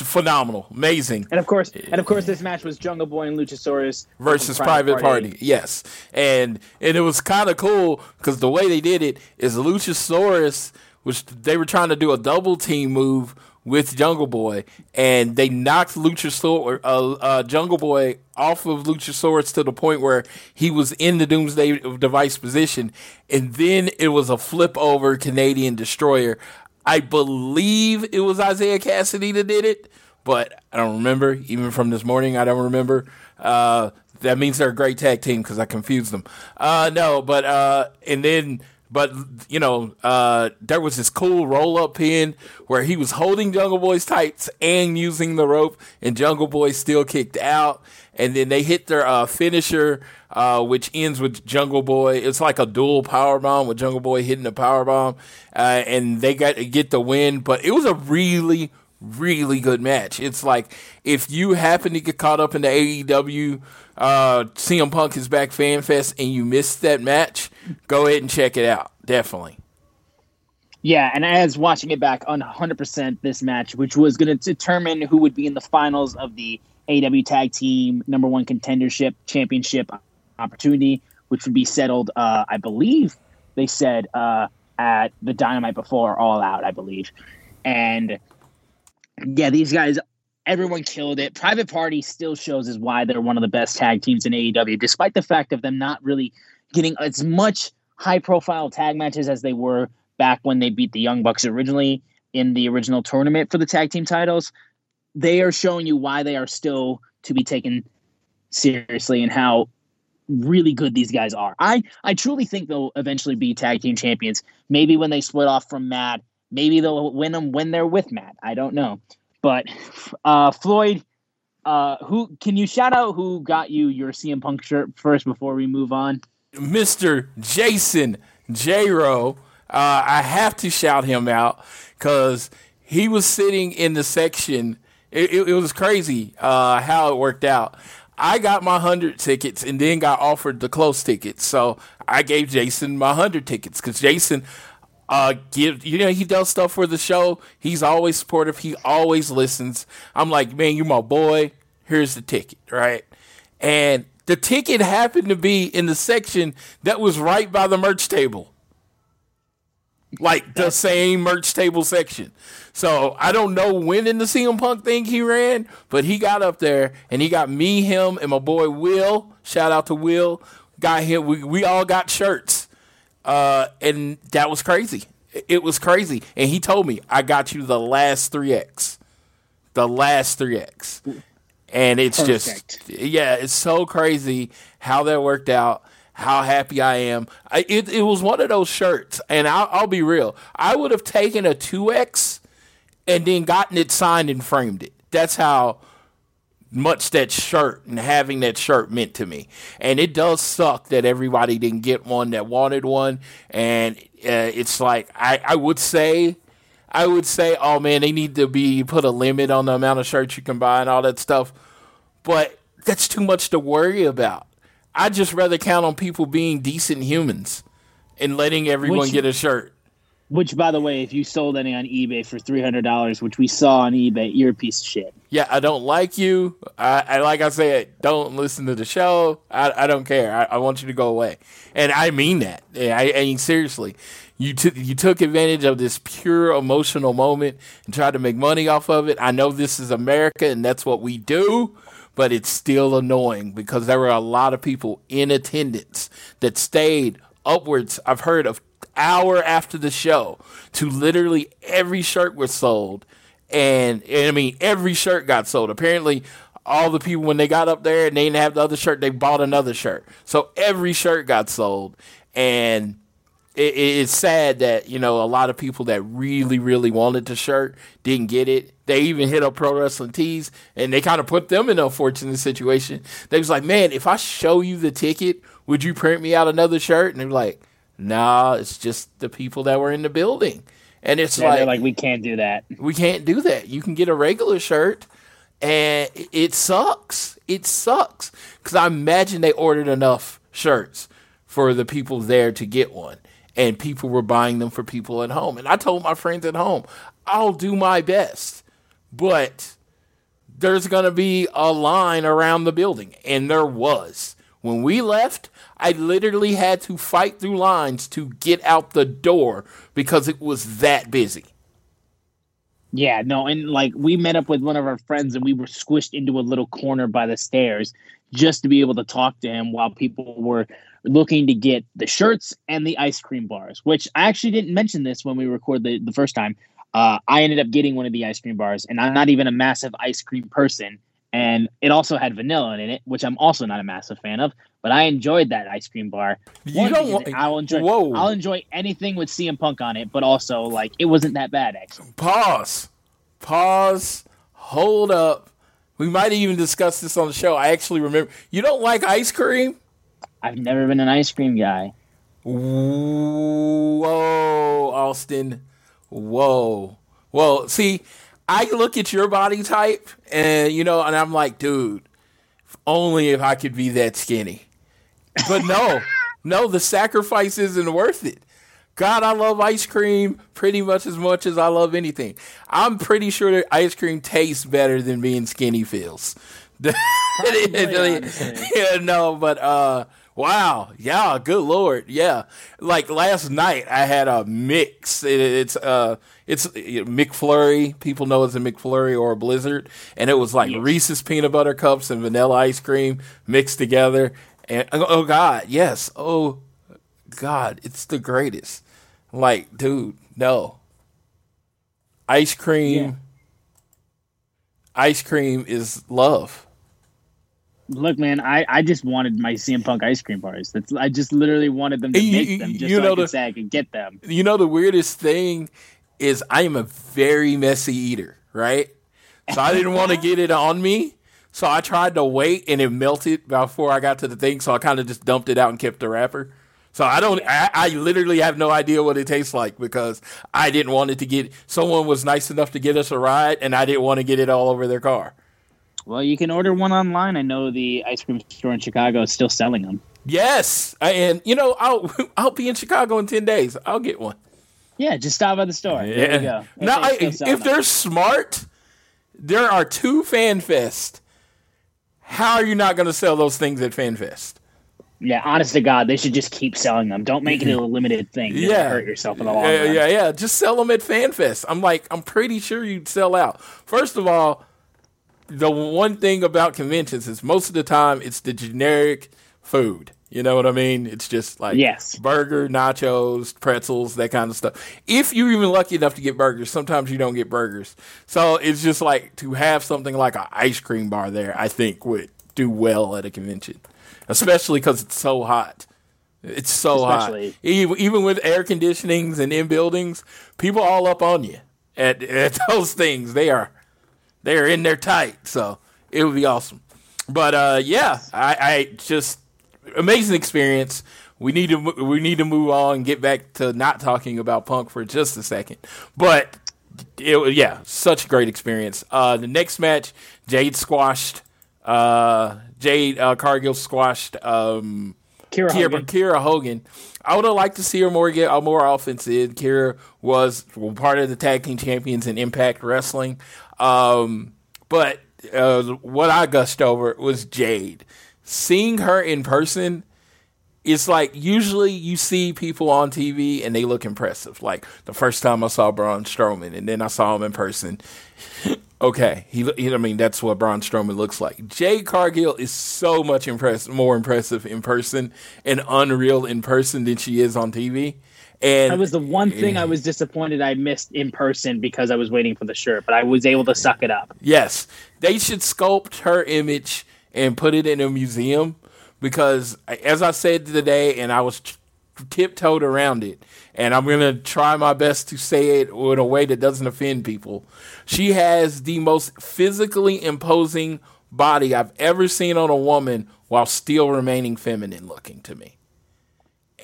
phenomenal, amazing. And of course, and of course, this match was Jungle Boy and Luchasaurus versus Private, Private Party. Party. Yes, and and it was kind of cool because the way they did it is Luchasaurus, which they were trying to do a double team move with Jungle Boy, and they knocked Luchasaurus, uh, uh, Jungle Boy off of Luchasaurus to the point where he was in the Doomsday Device position, and then it was a flip over Canadian Destroyer. I believe it was Isiah Kassidy that did it, but I don't remember. Even from this morning, I don't remember. Uh, that means they're a great tag team because I confused them. Uh, no, but uh, and then but you know, uh, there was this cool roll up pin where he was holding Jungle Boy's tights and using the rope, and Jungle Boy still kicked out. And then they hit their uh, finisher, uh, which ends with Jungle Boy. It's like a dual power bomb with Jungle Boy hitting the power bomb, uh, and they got to get the win. But it was a really, really good match. It's like if you happen to get caught up in the AEW uh, CM Punk is back fan fest and you missed that match, go ahead and check it out. Definitely. Yeah, and as watching it back on 100% this match, which was going to determine who would be in the finals of the AEW Tag Team Number One Contendership Championship opportunity, which would be settled, uh, I believe they said uh, at the Dynamite before All Out, I believe. And yeah, these guys everyone killed it. Private Party still shows as why they're one of the best tag teams in AEW, despite the fact of them not really getting as much high profile tag matches as they were back when they beat the Young Bucks originally in the original tournament for the tag team titles. They are showing you why they are still to be taken seriously and how really good these guys are. I I truly think they'll eventually be tag team champions. Maybe when they split off from Matt, maybe they'll win them when they're with Matt. I don't know. But uh, Floyd, uh, who can you shout out who got you your CM Punk shirt first before we move on? Mr. Jason Jero. Uh, I have to shout him out because he was sitting in the section. It, it, it was crazy uh, how it worked out. I got my 100 tickets and then got offered the close tickets. So I gave Jason my 100 tickets because Jason, uh, give you know he does stuff for the show. He's always supportive. He always listens. I'm like, man, you're my boy. Here's the ticket, right? And the ticket happened to be in the section that was right by the merch table. Like the same merch table section. So I don't know when in the CM Punk thing he ran, but he got up there and he got me, him, and my boy Will. Shout out to Will. Got him. We, we all got shirts uh, and that was crazy. It was crazy. And he told me, I got you the last 3X. The last 3X. And it's Perfect. just, yeah, it's so crazy how that worked out, how happy I am. I, it, it was one of those shirts. And I'll, I'll be real. I would have taken a 2X and then gotten it signed and framed it. That's how much that shirt and having that shirt meant to me. And it does suck that everybody didn't get one that wanted one. And uh, it's like I, I would say, I would say, oh man, they need to be put a limit on the amount of shirts you can buy and all that stuff. But that's too much to worry about. I just rather count on people being decent humans and letting everyone Which, get a shirt. Which, by the way, if you sold any on eBay for three hundred dollars, which we saw on eBay, you're a piece of shit. Yeah, I don't like you. I, I like I said, don't listen to the show. I, I don't care. I, I want you to go away, and I mean that. I, I mean seriously. You took you took advantage of this pure emotional moment and tried to make money off of it. I know this is America and that's what we do, but it's still annoying because there were a lot of people in attendance that stayed upwards. I've heard of hour after the show to literally every shirt was sold. And, and I mean, every shirt got sold. Apparently, all the people, when they got up there and they didn't have the other shirt, they bought another shirt. So every shirt got sold. And it, it's sad that, you know, a lot of people that really, really wanted the shirt didn't get it. They even hit up Pro Wrestling Tees and they kind of put them in a fortunate situation. They was like, man, if I show you the ticket, would you print me out another shirt? And they were like, Nah, it's just the people that were in the building. And it's yeah, like like we can't do that. We can't do that. You can get a regular shirt and it sucks. It sucks cuz I imagine they ordered enough shirts for the people there to get one and people were buying them for people at home. And I told my friends at home, I'll do my best. But there's going to be a line around the building and there was. When we left, I literally had to fight through lines to get out the door because it was that busy. Yeah, no, and like we met up with one of our friends and we were squished into a little corner by the stairs just to be able to talk to him while people were looking to get the shirts and the ice cream bars, which I actually didn't mention this when we recorded the, the first time. Uh, I ended up getting one of the ice cream bars, and I'm not even a massive ice cream person. And it also had vanilla in it, which I'm also not a massive fan of. But I enjoyed that ice cream bar. You One, don't want- I'll enjoy. Whoa. I'll enjoy anything with CM Punk on it, but also like it wasn't that bad actually. Pause. Pause. Hold up. We might even discuss this on the show. I actually remember. You don't like ice cream? I've never been an ice cream guy. Whoa, Austin. Whoa. Well, see, I look at your body type and, you know, and I'm like, dude, only if I could be that skinny. But no, no, the sacrifice isn't worth it. God, I love ice cream pretty much as much as I love anything. I'm pretty sure that ice cream tastes better than being skinny feels. honestly. yeah, no, but uh wow, yeah, good lord, yeah. Like last night, I had a mix. It, it's uh, it's McFlurry. People know it's a McFlurry or a Blizzard, and it was like Reese's peanut butter cups and vanilla ice cream mixed together. And oh, oh god, yes, oh god, it's the greatest. Like, dude, no. Ice cream. Yeah. Ice cream is love. Look, man, I, I just wanted my CM Punk ice cream bars. That's I just literally wanted them to You- make them just you so know I could the- say I could get them. you know the weirdest thing is I am a very messy eater, right? So I didn't want to get it on me. So I tried to wait and it melted before I got to the thing. So I kind of just dumped it out and kept the wrapper. So I don't, I, I literally have no idea what it tastes like because I didn't want it to get, someone was nice enough to get us a ride and I didn't want to get it all over their car. Well, you can order one online. I know the ice cream store in Chicago is still selling them. Yes. And, you know, I'll, I'll be in Chicago in 10 days. I'll get one. Yeah, just stop by the store. There you go. If Now, they I, if them. they're smart, there are two Fan Fest. How are you not going to sell those things at FanFest? Yeah, honest to God, they should just keep selling them. Don't make it a limited thing. You're Yeah. hurt yourself in the long Yeah, run. yeah, yeah. Just sell them at Fan Fest. I'm like, I'm pretty sure you'd sell out. First of all, the one thing about conventions is most of the time it's the generic food. You know what I mean? It's just like Yes. burger, nachos, pretzels, that kind of stuff. If you're even lucky enough to get burgers, sometimes you don't get burgers. So it's just like to have something like an ice cream bar there, I think would do well at a convention, especially because it's so hot. It's so Especially- hot. Even, even with air conditionings and in buildings, people all up on you at, at those things. They are they're in there tight, so it would be awesome. But uh, yeah, I, I just amazing experience. We need to we need to move on and get back to not talking about punk for just a second. But it yeah, such a great experience. Uh, the next match, Jade squashed. Uh, Jade uh, Cargill squashed. Um, Kiera Kiera, Hogan. Kiera Hogan. I would have liked to see her more get uh, more offensive. Kiera was part of the tag team champions in Impact Wrestling, um, but uh, what I gushed over was Jade. Seeing her in person, it's like usually you see people on TV and they look impressive. Like the first time I saw Braun Strowman, and then I saw him in person. Okay, he, he. I mean, that's what Braun Strowman looks like. Jade Cargill is so much impressive, more impressive in person and unreal in person than she is on TV. And That was the one thing I was disappointed I missed in person because I was waiting for the shirt, but I was able to suck it up. Yes, they should sculpt her image and put it in a museum because, as I said today, and I was t- tiptoed around it, and I'm gonna try my best to say it in a way that doesn't offend people. She has the most physically imposing body I've ever seen on a woman while still remaining feminine looking to me.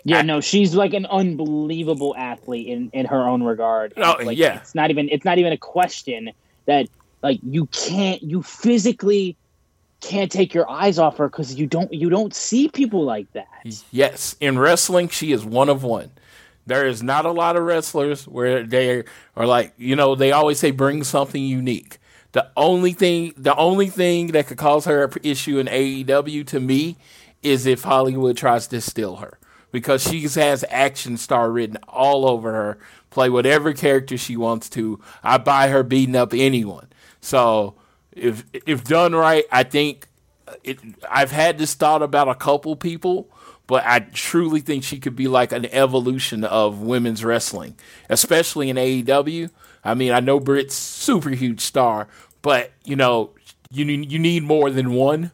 Yeah, no, she's like an unbelievable athlete in, in her own regard. Oh, like, yeah. It's not even it's not even a question that like you can't you physically can't take your eyes off her because you don't you don't see people like that. Yes, in wrestling, she is one of one. There is not a lot of wrestlers where they are like, you know, they always say bring something unique. The only thing, the only thing that could cause her an issue in AEW to me is if Hollywood tries to steal her. Because she has action star written all over her. Play whatever character she wants to. I buy her beating up anyone. So if if done right, I think it, I've had this thought about a couple people, but I truly think she could be like an evolution of women's wrestling, especially in AEW. I mean, I know Britt's super huge star, but you know, you you need more than one.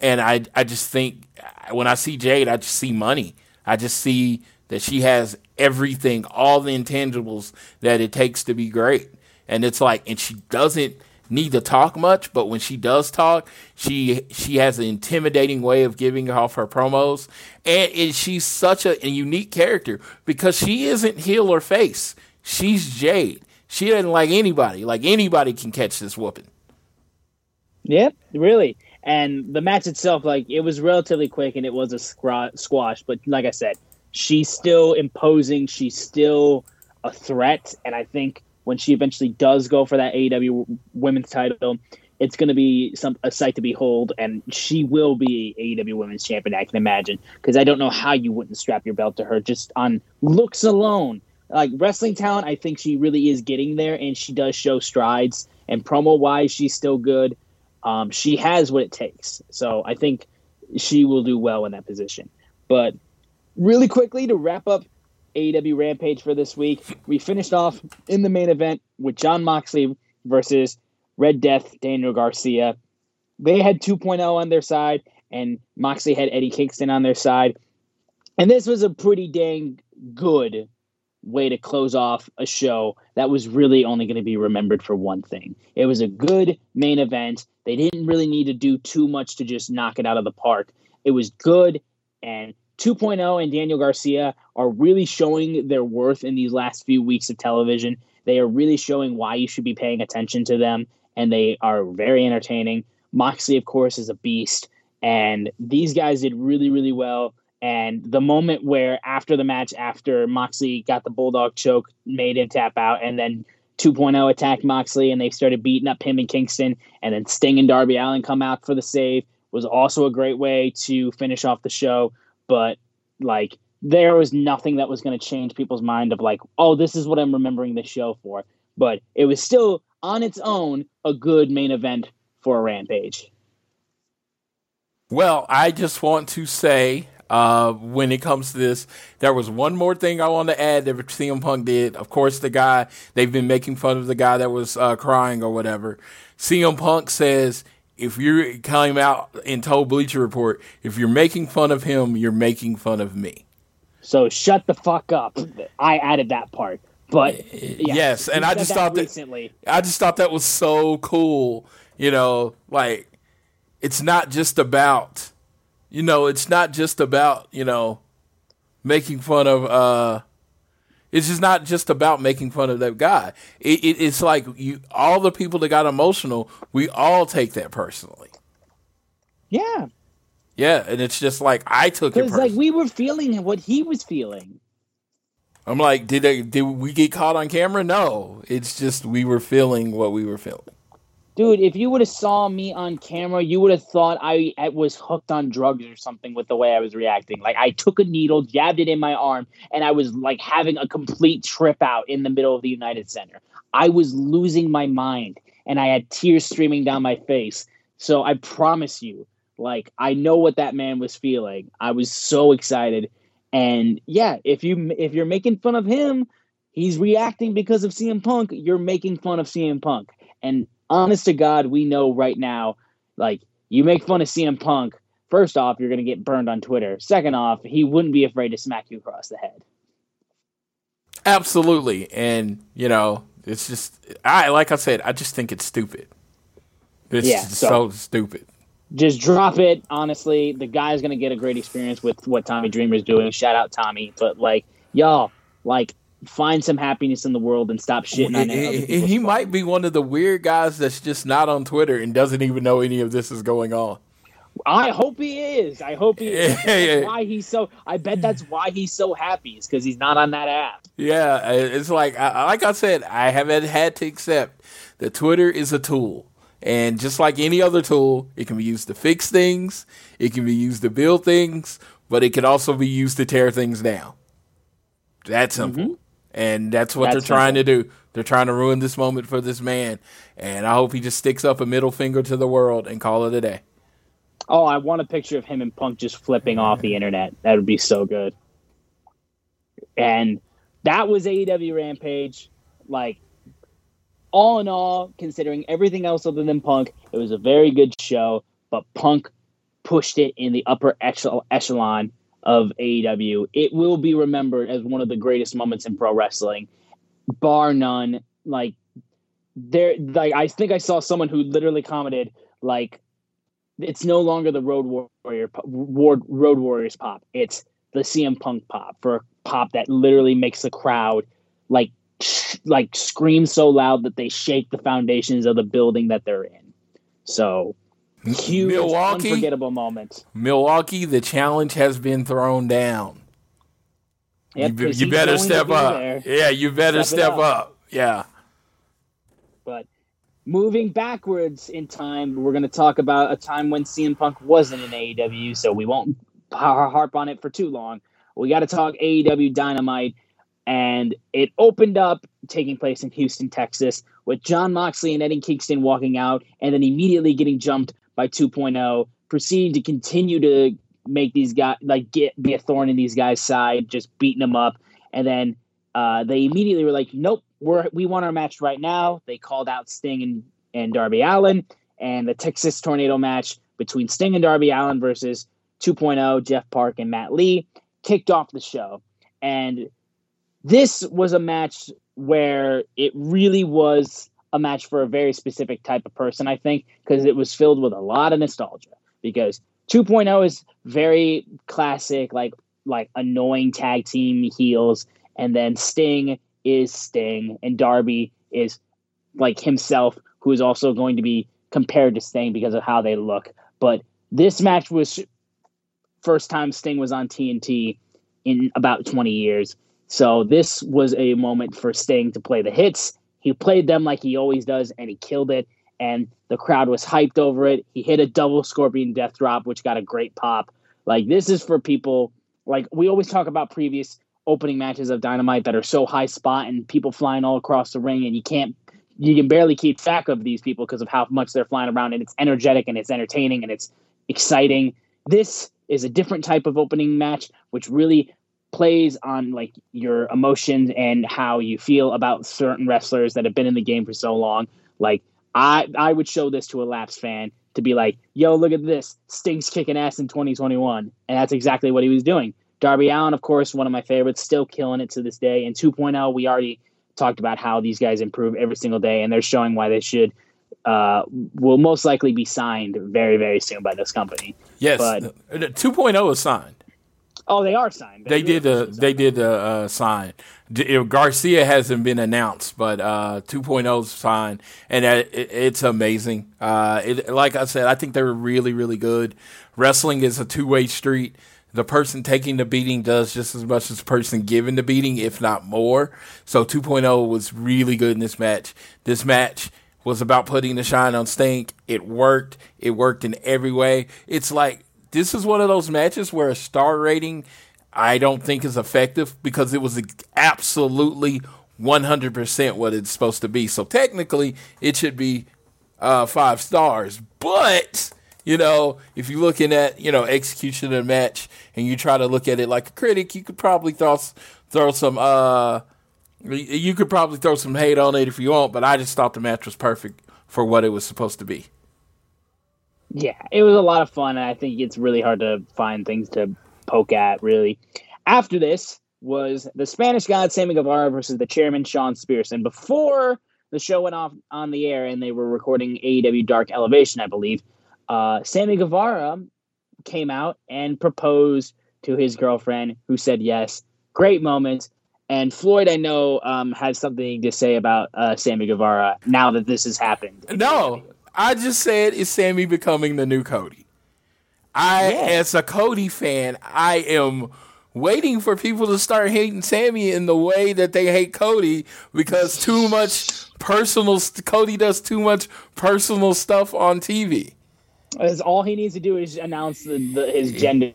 And I I just think when I see Jade, I just see money. I just see that she has everything, all the intangibles that it takes to be great. And it's like, and she doesn't need to talk much, but when she does talk, she she has an intimidating way of giving off her promos, and, and she's such a, a, unique character because she isn't heel or face. She's Jade. She doesn't like anybody. Like anybody can catch this whooping. Yep, really. And the match itself, like it was relatively quick and it was a squash. But like I said, she's still imposing. She's still a threat, and I think when she eventually does go for that AEW women's title, it's going to be some a sight to behold, and she will be AEW Women's Champion. I can imagine because I don't know how you wouldn't strap your belt to her just on looks alone. Like wrestling talent, I think she really is getting there, and she does show strides. And promo wise, she's still good. Um, she has what it takes, so I think she will do well in that position. But really quickly to wrap up AEW Rampage for this week. We finished off in the main event with Jon Moxley versus Red Death Daniel Garcia. They had 2.0 on their side, and Moxley had Eddie Kingston on their side. And this was a pretty dang good way to close off a show that was really only going to be remembered for one thing. It was a good main event. They didn't really need to do too much to just knock it out of the park. It was good, and 2.0 and Daniel Garcia are really showing their worth in these last few weeks of television. They are really showing why you should be paying attention to them, and they are very entertaining. Moxley, of course, is a beast, and these guys did really, really well. And the moment where after the match, after Moxley got the Bulldog choke, made him tap out, and then 2.0 attacked Moxley, and they started beating up him and Kingston, and then Sting and Darby Allin come out for the save, was also a great way to finish off the show but like there was nothing that was going to change people's mind of like, oh, this is what I'm remembering the show for. But it was still on its own a good main event for a Rampage. Well, I just want to say uh, when it comes to this, there was one more thing I want to add that CM Punk did. Of course, the guy, they've been making fun of the guy that was uh, crying or whatever. CM Punk says if you came out and told Bleacher Report, if you're making fun of him, you're making fun of me. So shut the fuck up. I added that part. But yeah, yes, and I just thought that recently. I just thought that was so cool. You know, like it's not just about you know, it's not just about, you know, making fun of uh it's just not just about making fun of that guy. It, it, it's like you, all the people that got emotional, we all take that personally. Yeah. Yeah, and it's just like I took it. Because like we were feeling what he was feeling. I'm like, did they, did we get caught on camera? No, it's just we were feeling what we were feeling. Dude, if you would have saw me on camera, you would have thought I, I was hooked on drugs or something with the way I was reacting. Like I took a needle, jabbed it in my arm, and I was like having a complete trip out in the middle of the United Center. I was losing my mind, and I had tears streaming down my face. So I promise you, like I know what that man was feeling. I was so excited, and yeah, if you if you're making fun of him, he's reacting because of CM Punk. You're making fun of CM Punk, and honest to God, we know right now, like you make fun of CM Punk. First off, you're going to get burned on Twitter. Second off, he wouldn't be afraid to smack you across the head. Absolutely, and you know, it's just I like I said, I just think it's stupid. It's yeah, so, so stupid. Just drop it. Honestly, the guy's going to get a great experience with what Tommy Dreamer's doing. Shout out Tommy, but like y'all, like find some happiness in the world and stop shitting on it. He might be one of the weird guys that's just not on Twitter and doesn't even know any of this is going on. I hope he is. I hope he is. That's why he's so. I bet that's why he's so happy. Is because he's not on that app. Yeah, it's like like I said, I haven't had to accept that Twitter is a tool, and just like any other tool, it can be used to fix things, it can be used to build things, but it can also be used to tear things down. That's simple. Mm-hmm. And that's what that's they're trying to do. They're trying to ruin this moment for this man. And I hope he just sticks up a middle finger to the world and call it a day. Oh, I want a picture of him and Punk just flipping off the internet. That would be so good. And that was AEW Rampage. Like, all in all, considering everything else other than Punk, it was a very good show. But Punk pushed it in the upper echelon of AEW. It will be remembered as one of the greatest moments in pro wrestling, bar none. Like there, like I think I saw someone who literally commented like, "It's no longer the Road Warrior Road Warriors pop. It's the CM Punk pop for a pop that literally makes the crowd like like scream so loud that they shake the foundations of the building that they're in." So Huge, Milwaukee, unforgettable moment. Milwaukee, the challenge has been thrown down. Yep, you, you better step up. There. Yeah, you better step, step up. up. Yeah. But moving backwards in time, we're going to talk about a time when CM Punk wasn't in AEW, so we won't harp on it for too long. We got to talk AEW Dynamite, and it opened up taking place in Houston, Texas, with Jon Moxley and Eddie Kingston walking out, and then immediately getting jumped by 2.0, proceeding to continue to make these guys like get be a thorn in these guys' side, just beating them up, and then uh, they immediately were like, "Nope, we're we want our match right now." They called out Sting and and Darby Allin, and the Texas Tornado match between Sting and Darby Allin versus 2.0 Jeff Park and Matt Lee kicked off the show, and this was a match where it really was a match for a very specific type of person, I think, because it was filled with a lot of nostalgia. Because 2.0 is very classic, like like annoying tag team heels, and then Sting is Sting, and Darby is like himself, who is also going to be compared to Sting because of how they look. But this match was first time Sting was on TNT in about 20 years. So this was a moment for Sting to play the hits he played them like he always does, and he killed it. And the crowd was hyped over it. He hit a double scorpion death drop, which got a great pop. Like this is for people. Like we always talk about previous opening matches of Dynamite that are so high spot and people flying all across the ring, and you can't, you can barely keep track of these people because of how much they're flying around. And it's energetic and it's entertaining and it's exciting. This is a different type of opening match, which really plays on like your emotions and how you feel about certain wrestlers that have been in the game for so long. Like I I would show this to a Laps fan to be like, "Yo, look at this. Sting's kicking ass in 2021." And that's exactly what he was doing. Darby Allin, of course, one of my favorites, still killing it to this day. And 2.0, we already talked about how these guys improve every single day and they're showing why they should uh, will most likely be signed very, very soon by this company. Yes, but 2.0 is signed. Oh, they are signed. They, they did a they did a uh, sign. Garcia hasn't been announced, but uh, 2.0 signed, and it, it's amazing. Uh, it, like I said, I think they're really really good. Wrestling is a two way street. The person taking the beating does just as much as the person giving the beating, if not more. So 2.0 was really good in this match. This match was about putting the shine on Sting. It worked. It worked in every way. It's like this is one of those matches where a star rating I don't think is effective because it was absolutely 100% what it's supposed to be. So technically, it should be uh, five stars. But you know, if you're looking at you know execution of the match and you try to look at it like a critic, you could probably throw throw some uh, you could probably throw some hate on it if you want. But I just thought the match was perfect for what it was supposed to be yeah, it was a lot of fun. And I think it's really hard to find things to poke at, really. After this was the Spanish God Sammy Guevara versus the chairman Shawn Spears. And before the show went off on the air and they were recording AEW Dark Elevation, I believe, uh, Sammy Guevara came out and proposed to his girlfriend, who said yes. Great moments. And Floyd, I know, um, has something to say about uh, Sammy Guevara now that this has happened. No, I just said is Sammy becoming the new Cody. I, yeah. as a Cody fan, I am waiting for people to start hating Sammy in the way that they hate Cody because too much personal. Cody does too much personal stuff on TV. As all he needs to do is announce the, the, his gender.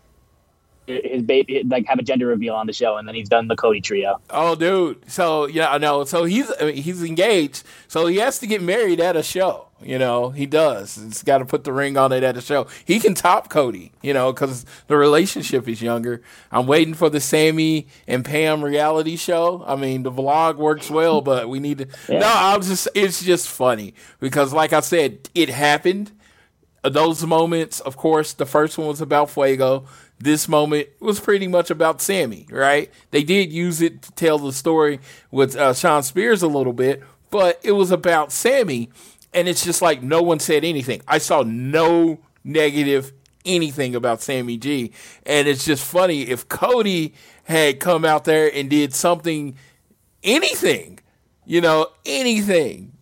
his baby like have a gender reveal on the show, and then he's done the Cody trio. Oh, dude. So yeah, I know. So he's I mean, he's engaged. So he has to get married at a show. You know, he does. He's got to put the ring on it at a show. He can top Cody. You know, because the relationship is younger. I'm waiting for the Sammy and Pam reality show. I mean, the vlog works well, but we need to. Yeah. No, I'm just. It's just funny because, like I said, it happened. Those moments, of course, the first one was about Fuego this moment was pretty much about Sammy, right? They did use it to tell the story with uh, Shawn Spears a little bit, but it was about Sammy, and it's just like no one said anything. I saw no negative anything about Sammy G, and it's just funny if Cody had come out there and did something, anything, you know, anything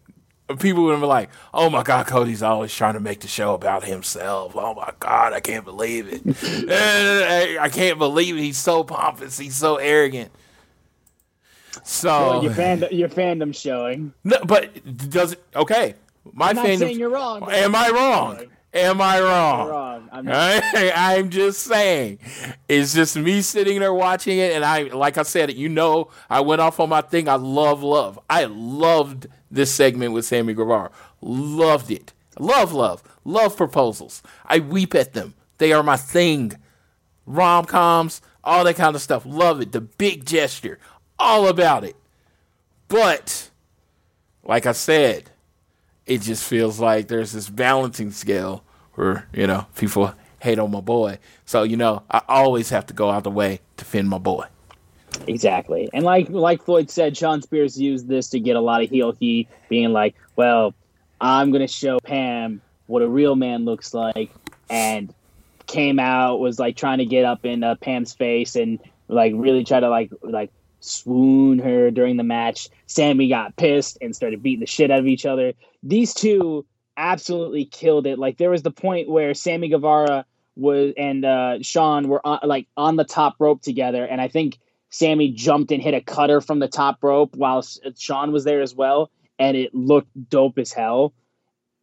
people would be like, "Oh my God, Cody's always trying to make the show about himself." Oh my God, I can't believe it. I can't believe it. He's so pompous. He's so arrogant. So well, your fandom, your fandom showing. No, but does it? Okay, my I'm fandom. Saying you're wrong. Am I wrong? Am I wrong? Wrong. I'm, I'm just saying. It's just me sitting there watching it, and I, like I said, you know, I went off on my thing. I love love. I loved this segment with Sammy Guevara. Loved it. Love, love, love proposals. I weep at them. They are my thing. Rom coms, all that kind of stuff. Love it. The big gesture, all about it. But, like I said, it just feels like there's this balancing scale where, you know, people hate on my boy. So, you know, I always have to go out the way to defend my boy. Exactly. And like like Floyd said, Shawn Spears used this to get a lot of heel heat, being like, Well, I'm gonna show Pam what a real man looks like and came out, was like trying to get up in uh, Pam's face and like really try to like like swoon her during the match. Sammy got pissed and started beating the shit out of each other. These two absolutely killed it. Like there was the point where Sammy Guevara was and uh, Shawn were on, like on the top rope together, and I think Sammy jumped and hit a cutter from the top rope while Shawn was there as well, and it looked dope as hell.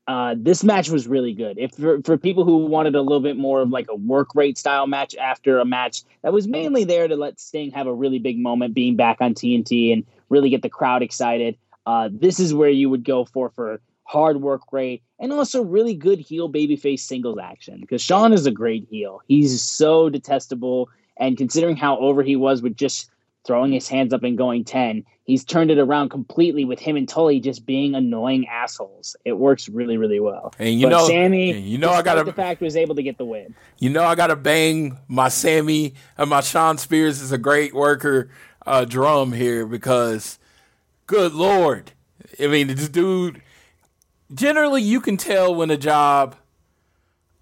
Uh, this match was really good. If for, for people who wanted a little bit more of like a work rate style match after a match that was mainly there to let Sting have a really big moment being back on TNT and really get the crowd excited, uh, this is where you would go for for hard work rate and also really good heel babyface singles action because Shawn is a great heel. He's so detestable and considering how over he was with just throwing his hands up and going 10, he's turned it around completely with him and Tully just being annoying assholes. It works really, really well. And you but know, Sammy, you know, I got the fact was able to get the win. You know, I got to bang my Sammy and my Shawn Spears is a great worker uh, drum here because, good lord, I mean, this dude. Generally, you can tell when a job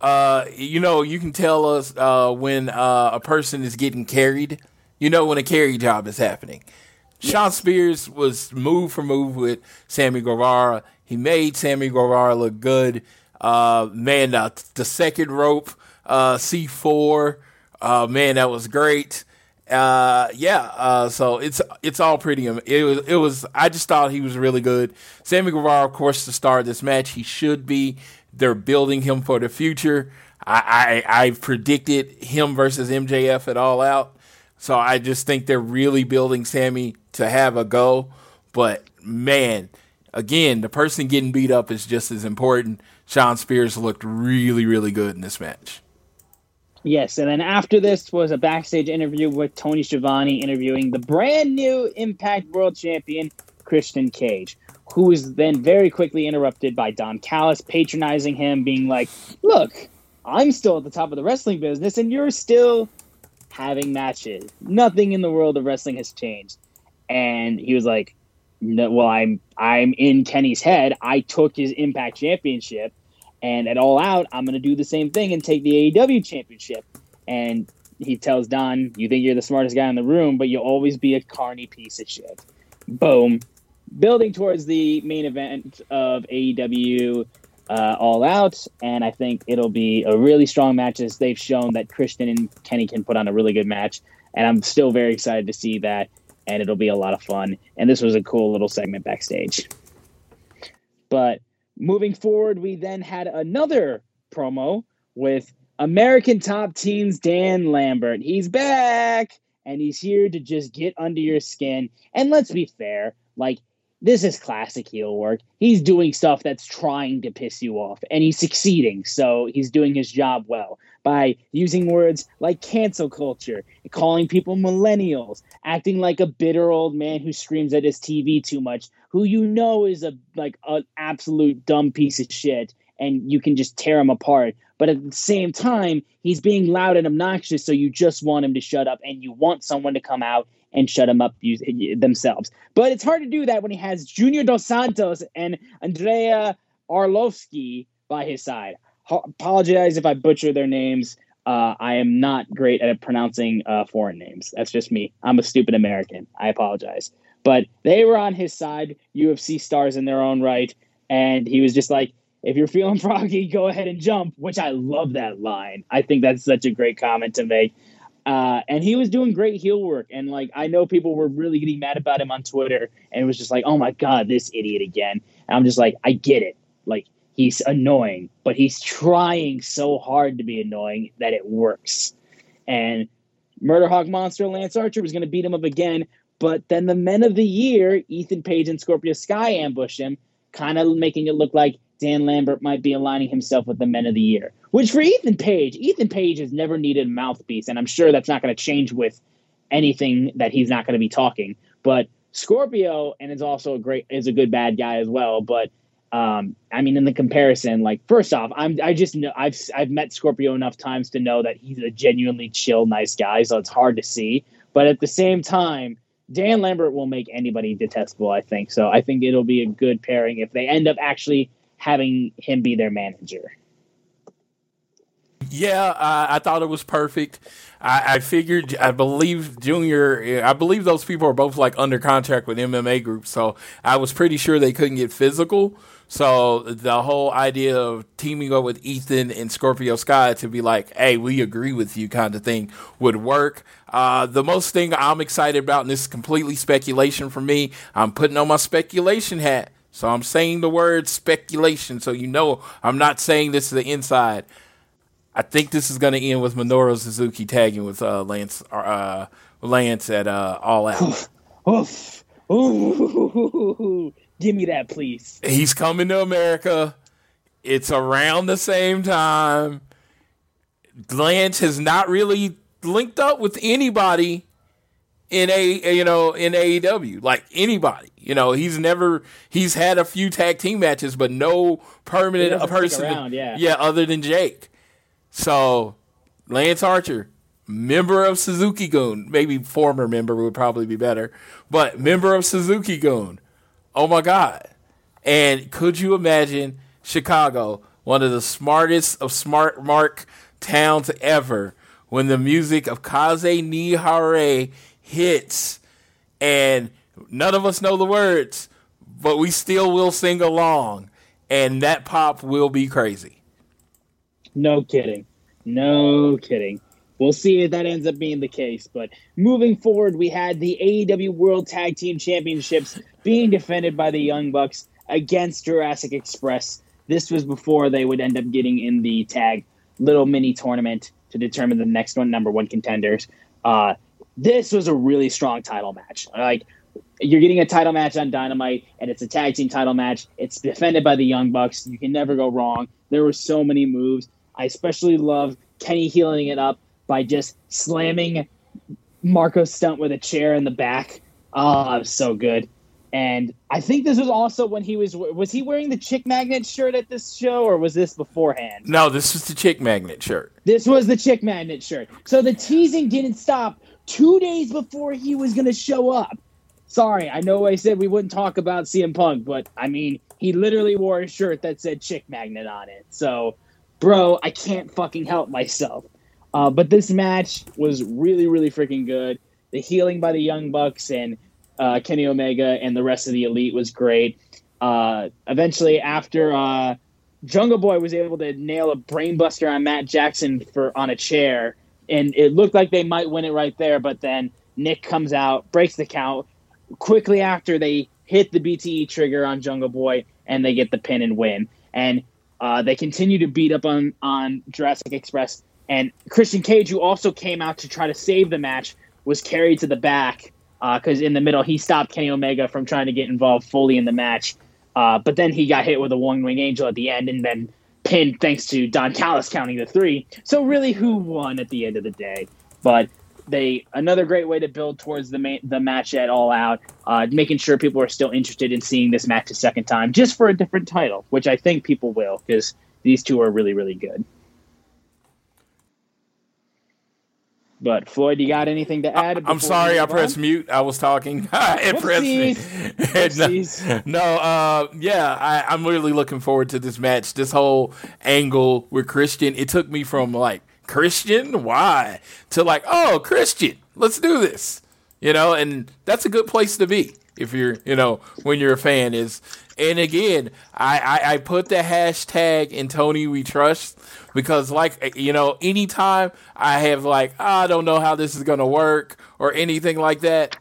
uh, you know, you can tell us uh, when uh, a person is getting carried. You know when a carry job is happening. Yes. Shawn Spears was move for move with Sammy Guevara. He made Sammy Guevara look good. Uh, man, uh, the second rope uh, C4, uh, man, that was great. Uh, yeah, uh, so it's it's all pretty. It was it was. I just thought he was really good. Sammy Guevara, of course, to start this match, he should be they're building him for the future. I, I, I predicted him versus MJF at All Out. So I just think they're really building Sammy to have a go. But man, again, the person getting beat up is just as important. Shawn Spears looked really, really good in this match. Yes, and then after this was a backstage interview with Tony Schiavone interviewing the brand new Impact World Champion, Christian Cage who was then very quickly interrupted by Don Callis patronizing him, being like, Look, I'm still at the top of the wrestling business and you're still having matches. Nothing in the world of wrestling has changed. And he was like, no, well, I'm I'm in Kenny's head. I took his Impact Championship, and at All Out, I'm going to do the same thing and take the AEW Championship. And he tells Don, "You think you're the smartest guy in the room, but you'll always be a carny piece of shit." Boom building towards the main event of AEW uh, All Out, and I think it'll be a really strong match as they've shown that Christian and Kenny can put on a really good match, and I'm still very excited to see that, and it'll be a lot of fun. And this was a cool little segment backstage. But moving forward, we then had another promo with American Top Team's Dan Lambert. He's back and he's here to just get under your skin. And let's be fair, like this is classic heel work. He's doing stuff that's trying to piss you off, and he's succeeding. So he's doing his job well by using words like cancel culture, calling people millennials, acting like a bitter old man who screams at his TV too much, who you know is a like an absolute dumb piece of shit, and you can just tear him apart. But at the same time, he's being loud and obnoxious, so you just want him to shut up, and you want someone to come out and shut him up themselves. But it's hard to do that when he has Junior Dos Santos and Andrei Arlovsky by his side. apologize if I butcher their names. Uh, I am not great at pronouncing uh, foreign names. That's just me. I'm a stupid American. I apologize. But they were on his side, UFC stars in their own right. And he was just like, if you're feeling froggy, go ahead and jump, which I love that line. I think that's such a great comment to make. Uh, and he was doing great heel work. And like, I know people were really getting mad about him on Twitter, and it was just like, oh my God, this idiot again. And I'm just like, I get it. Like, he's annoying, but he's trying so hard to be annoying that it works. And Murder Hawk Monster Lance Archer was going to beat him up again, but then the men of the year, Ethan Page and Scorpio Sky, ambushed him, kind of making it look like Dan Lambert might be aligning himself with the men of the year. Which for Ethan Page, Ethan Page has never needed a mouthpiece, and I'm sure that's not going to change with anything that he's not going to be talking. But Scorpio, and is also a great, is a good bad guy as well. But um, I mean, in the comparison, like first off, I'm I just know I've I've met Scorpio enough times to know that he's a genuinely chill, nice guy. So it's hard to see. But at the same time, Dan Lambert will make anybody detestable. I think so. I think it'll be a good pairing if they end up actually having him be their manager. Yeah, I thought it was perfect. I, I, figured, I believe Junior, I believe those people are both like under contract with MMA groups, so I was pretty sure they couldn't get physical. So the whole idea of teaming up with Ethan and Scorpio Sky to be like, "Hey, we agree with you," kind of thing would work. Uh, the most thing I'm excited about, and this is completely speculation for me, I'm putting on my speculation hat. So I'm saying the word speculation, so you know I'm not saying this to the inside. I think this is going to end with Minoru Suzuki tagging with uh, Lance uh, Lance at uh, All Out. Oof. Ooh. Give me that, please. He's coming to America. It's around the same time. Lance has not really linked up with anybody in a you know in AEW like anybody. You know he's never he's had a few tag team matches, but no permanent person. Around, yeah, yeah, other than Jake. So Lance Archer, member of Suzuki-gun, maybe former member would probably be better, but member of Suzuki-gun. Oh my God! And could you imagine Chicago, one of the smartest of smart mark towns ever, when the music of Kaze ni Nare hits, and none of us know the words, but we still will sing along, and that pop will be crazy. No kidding. No kidding. We'll see if that ends up being the case. But moving forward, we had the AEW World Tag Team Championships being defended by the Young Bucks against Jurassic Express. This was before they would end up getting in the tag little mini tournament to determine the next one number one contenders. Uh, this was a really strong title match. Like you're getting a title match on Dynamite, and it's a tag team title match. It's defended by the Young Bucks. You can never go wrong. There were so many moves. I especially love Kenny healing it up by just slamming Marko Stunt with a chair in the back. Oh, it was so good. And I think this was also when he was was he wearing the chick magnet shirt at this show or was this beforehand? No, this was the chick magnet shirt. This was the chick magnet shirt. So the teasing didn't stop two days before he was going to show up. Sorry, I know I said we wouldn't talk about CM Punk, but I mean, he literally wore a shirt that said Chick Magnet on it. So, bro, I can't fucking help myself. Uh, but this match was really, really freaking good. The healing by the Young Bucks and uh, Kenny Omega and the rest of the Elite was great. Uh, eventually, after uh, Jungle Boy was able to nail a brainbuster on Matt Jackson for on a chair, and it looked like they might win it right there. But then Nick comes out, breaks the count. Quickly after they hit the BTE trigger on Jungle Boy, and they get the pin and win. And uh, they continue to beat up on on Jurassic Express. And Christian Cage, who also came out to try to save the match, was carried to the back because uh, in the middle he stopped Kenny Omega from trying to get involved fully in the match. Uh, but then he got hit with a one wing angel at the end and then pinned thanks to Don Callis counting the three. So really, who won at the end of the day? But they another great way to build towards the main, the match at All Out, uh, making sure people are still interested in seeing this match a second time, just for a different title, which I think people will because these two are really really good. But Floyd, you got anything to add? I'm sorry, I pressed mute. I was talking. it pressed no, no uh, yeah, I, I'm really looking forward to this match. This whole angle with Christian. It took me from like Christian, why, to like, oh, Christian, let's do this. You know, and that's a good place to be if you're, you know, when you're a fan is. And again, I, I, I put the hashtag in Tony We Trust because like you know anytime i have like i don't know how this is going to work or anything like that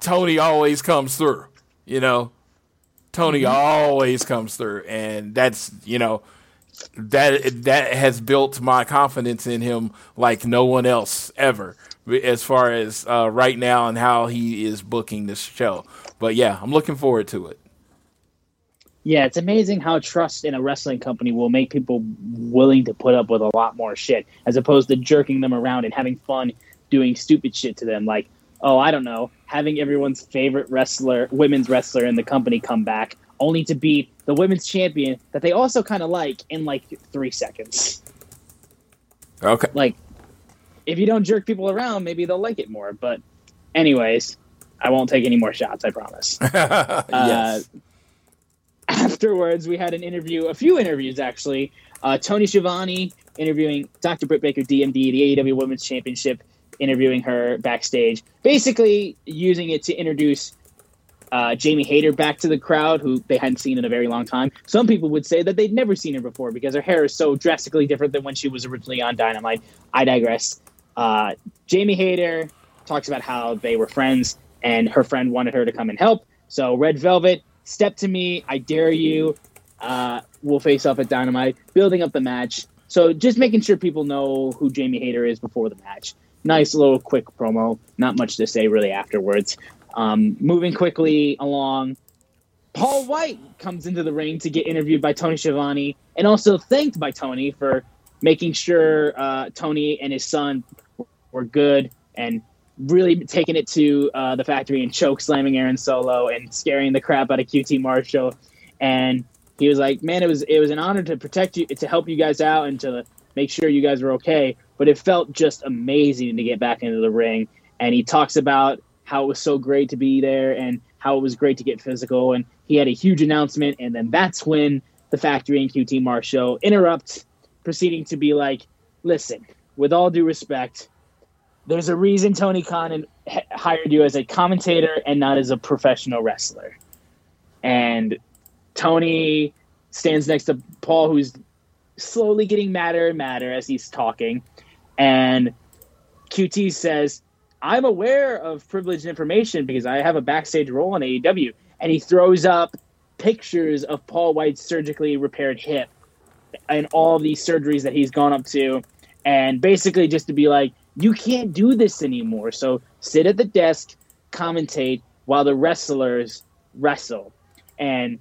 tony always comes through you know? Tony mm-hmm. always comes through and that's you know that that has built my confidence in him like no one else ever as far as uh, right now and how he is booking this show. But yeah i'm looking forward to it yeah, it's amazing how trust in a wrestling company will make people willing to put up with a lot more shit as opposed to jerking them around and having fun doing stupid shit to them. Like, oh, I don't know, having everyone's favorite wrestler, women's wrestler in the company come back only to beat the women's champion that they also kind of like in like three seconds. Okay. Like, if you don't jerk people around, maybe they'll like it more. But, anyways, I won't take any more shots, I promise. yes. Uh, afterwards, we had an interview, a few interviews actually. Uh, Tony Schiavone interviewing Dr. Britt Baker, DMD, the AEW Women's Championship, interviewing her backstage, basically using it to introduce uh, Jamie Hayter back to the crowd, who they hadn't seen in a very long time. Some people would say that they'd never seen her before because her hair is so drastically different than when she was originally on Dynamite. I digress. Uh, Jamie Hayter talks about how they were friends and her friend wanted her to come and help. So Red Velvet Step to me, I dare you. Uh, we'll face off at Dynamite, building up the match. So just making sure people know who Jamie Hayter is before the match. Nice little quick promo. Not much to say really afterwards. Um, moving quickly along, Paul White comes into the ring to get interviewed by Tony Schiavone and also thanked by Tony for making sure uh, Tony and his son were good and really taking it to uh, the factory and choke slamming Aaron Solo and scaring the crap out of QT Marshall. And he was like, "Man, it was it was an honor to protect you, to help you guys out, and to make sure you guys were okay." But it felt just amazing to get back into the ring. And he talks about how it was so great to be there and how it was great to get physical. And he had a huge announcement, and then that's when the factory and QT Marshall interrupt, proceeding to be like, "Listen, with all due respect." There's a reason Tony Khan hired you as a commentator and not as a professional wrestler. And Tony stands next to Paul, who's slowly getting madder and madder as he's talking. And QT says, I'm aware of privileged information because I have a backstage role in AEW. And he throws up pictures of Paul White's surgically repaired hip and all these surgeries that he's gone up to. And basically, just to be like, you can't do this anymore. So sit at the desk, commentate while the wrestlers wrestle. And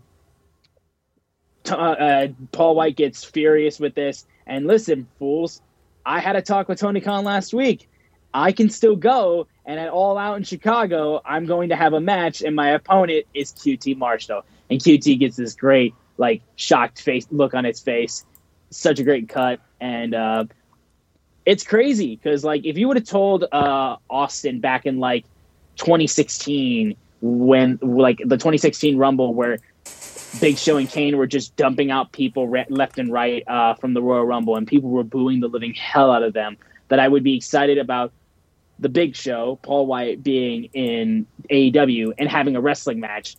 uh, uh, Paul White gets furious with this. And listen, fools, I had a talk with Tony Khan last week. I can still go, and at All Out in Chicago, I'm going to have a match, and my opponent is QT Marshall. And QT gets this great, like, shocked face look on his face. Such a great cut. And uh, it's crazy because like if you would have told uh, Austin back in like 2016 when like the 2016 Rumble where Big Show and Kane were just dumping out people re- left and right uh, from the Royal Rumble and people were booing the living hell out of them, that I would be excited about the Big Show, Paul White being in AEW and having a wrestling match.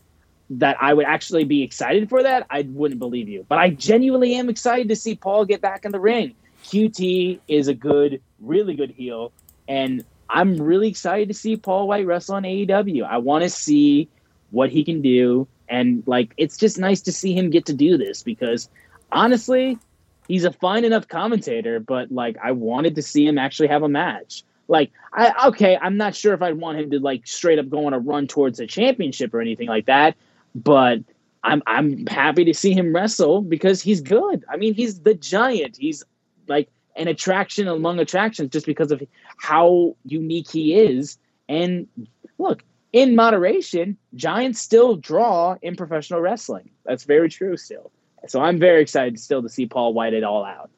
That I would actually be excited for that, I wouldn't believe you. But I genuinely am excited to see Paul get back in the ring QT is a good, really good heel, and I'm really excited to see Paul White wrestle on AEW. I want to see what he can do, and like it's just nice to see him get to do this because honestly, he's a fine enough commentator, but like I wanted to see him actually have a match. Like I okay, I'm not sure if I'd want him to like straight up go on a run towards a championship or anything like that, but I'm I'm happy to see him wrestle because he's good. I mean, he's the giant. He's like an attraction among attractions just because of how unique he is. And look, in moderation, giants still draw in professional wrestling. That's very true still. So I'm very excited still to see Paul White it all out.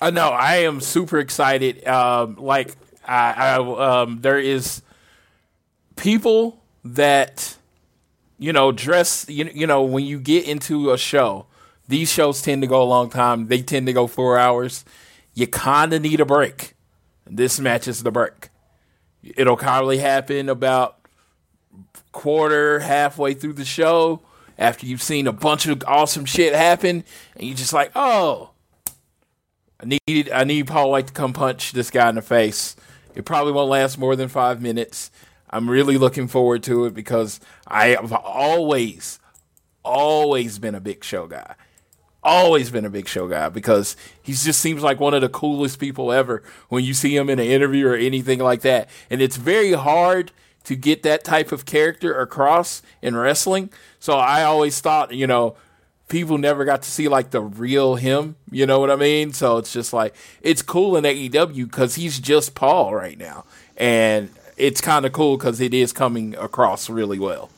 I uh, know I am super excited. Um, like I, I um, there is people that you know dress. You, you know when you get into a show, these shows tend to go a long time. They tend to go four hours. You kind of need a break. This match is the break. It'll probably happen about quarter, halfway through the show after you've seen a bunch of awesome shit happen, and you're just like, oh, I need I need Paul White to come punch this guy in the face. It probably won't last more than five minutes. I'm really looking forward to it because I have always, always been a big show guy. Always been a big show guy because he just seems like one of the coolest people ever when you see him in an interview or anything like that. And it's very hard to get that type of character across in wrestling. So I always thought, you know, people never got to see like the real him. You know what I mean? So it's just like it's cool in AEW because he's just Paul right now, and it's kind of cool because it is coming across really well.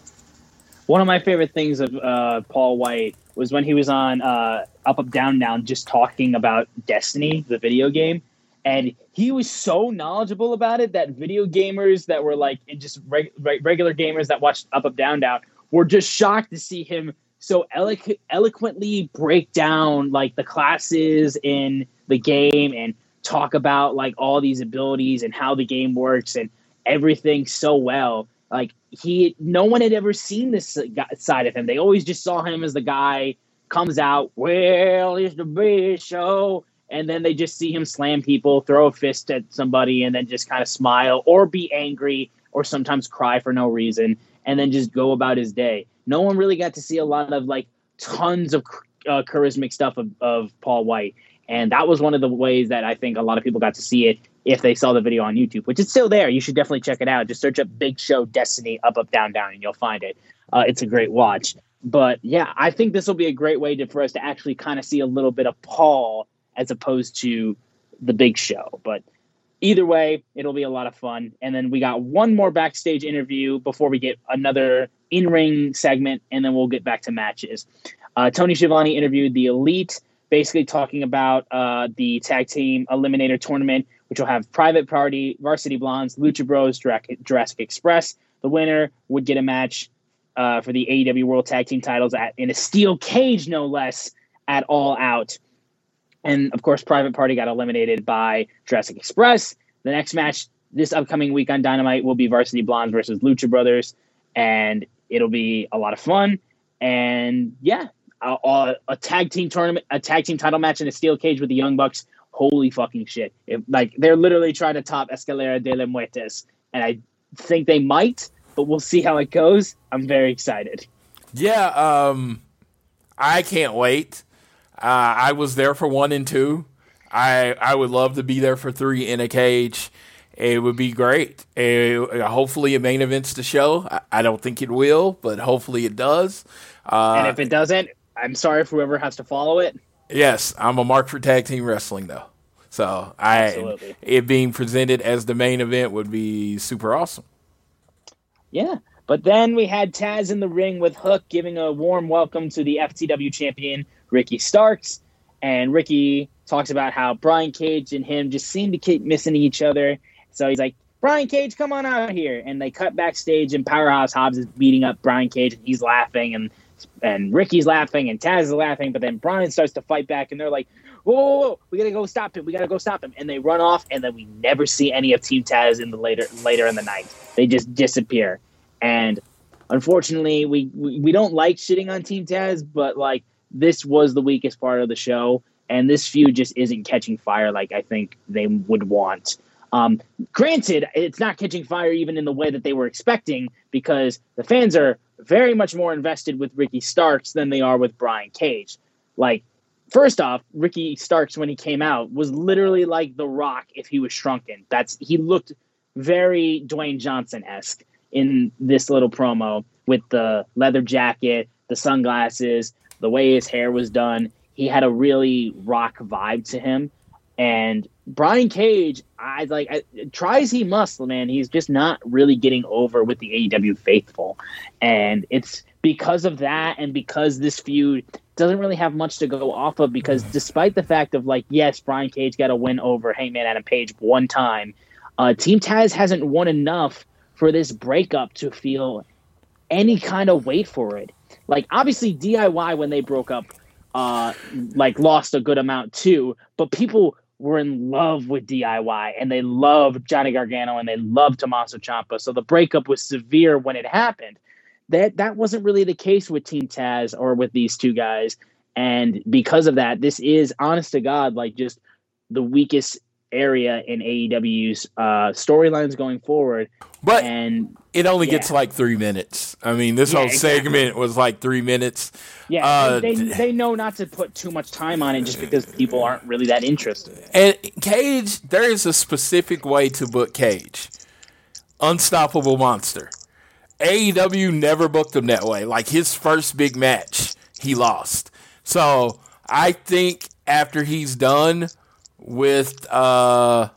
One of my favorite things of uh, Paul White was when he was on uh, Up Up Down Down, just talking about Destiny, the video game, and he was so knowledgeable about it that video gamers that were like just reg- regular gamers that watched Up Up Down Down were just shocked to see him so eloqu- eloquently break down like the classes in the game and talk about like all these abilities and how the game works and everything so well. Like he no one had ever seen this side of him they always just saw him as the guy comes out well it's the big show and then they just see him slam people, throw a fist at somebody, and then just kind of smile or be angry or sometimes cry for no reason, and then just go about his day. No one really got to see a lot of like tons of uh, charismatic stuff of, of Paul White, and that was one of the ways that I think a lot of people got to see it if they saw the video on YouTube, which is still there. You should definitely check it out. Just search up Big Show Destiny up up down down, and you'll find it. Uh, it's a great watch. But yeah, I think this will be a great way to, for us to actually kind of see a little bit of Paul as opposed to the big show. But either way, it'll be a lot of fun. And then we got one more backstage interview before we get another in ring segment, and then we'll get back to matches. Uh, Tony Schiavone interviewed the Elite, basically talking about uh, the tag team eliminator tournament, which will have Private Party, Varsity Blondes, Lucha Bros, Jurassic Express. The winner would get a match uh, for the AEW World Tag Team titles at in a steel cage, no less, at All Out. And of course, Private Party got eliminated by Jurassic Express. The next match this upcoming week on Dynamite will be Varsity Blondes versus Lucha Brothers, and it'll be a lot of fun. And yeah, a, a, tag team tournament, a tag team title match in a steel cage with the Young Bucks. Holy fucking shit! It, like they're literally trying to top Escalera de la Muertes, and I think they might, but we'll see how it goes. I'm very excited. Yeah, um, I can't wait. Uh, I was there for one and two. I I would love to be there for three in a cage. It would be great. It, hopefully, it main events the show. I, I, don't think it will, but hopefully it does. Uh, and if it doesn't, I'm sorry if whoever has to follow it. Yes, I'm a mark for tag team wrestling though. So I Absolutely. it being presented as the main event would be super awesome. Yeah. But then we had Taz in the ring with Hook giving a warm welcome to the FTW champion Ricky Starks. And Ricky talks about how Brian Cage and him just seem to keep missing each other. So he's like, Brian Cage, come on out here. And they cut backstage, and Powerhouse Hobbs is beating up Brian Cage, and he's laughing, and and Ricky's laughing, and Taz is laughing. But then Brian starts to fight back, and they're like, whoa, whoa, whoa, we gotta go stop him. We gotta go stop him. And they run off, and then we never see any of Team Taz in the later later in the night. They just disappear. And unfortunately, we, we, we don't like shitting on Team Taz, but like this was the weakest part of the show, and this feud just isn't catching fire like I think they would want. Um, granted, it's not catching fire even in the way that they were expecting because the fans are very much more invested with Ricky Starks than they are with Brian Cage. Like first off, Ricky Starks when he came out was literally like The Rock if he was shrunken. That's he looked very Dwayne Johnson esque in this little promo with the leather jacket, the sunglasses, the way his hair was done. He had a really rock vibe to him. And Brian Cage, I like I, try as he must, man. He's just not really getting over with the AEW faithful, and it's because of that, and because this feud doesn't really have much to go off of. Because despite the fact of like, yes, Brian Cage got a win over Hangman Adam Page one time, uh, Team Taz hasn't won enough for this breakup to feel any kind of weight for it. Like obviously DIY when they broke up, uh, like lost a good amount too, but people were in love with DIY and they loved Johnny Gargano and they loved Tommaso Ciampa. So the breakup was severe when it happened. That that wasn't really the case with Team Taz or with these two guys. And because of that, this is honest to God, like just the weakest area in AEW's uh, storylines going forward. But and it only yeah. gets like three minutes. I mean, this Yeah, whole exactly. segment was like three minutes. yeah, Uh, they, they know not to put too much time on it just because people aren't really that interested. And Cage, there is a specific way to book Cage. Unstoppable monster. AEW never booked him that way. Like his first big match, he lost. So I think after he's done with uh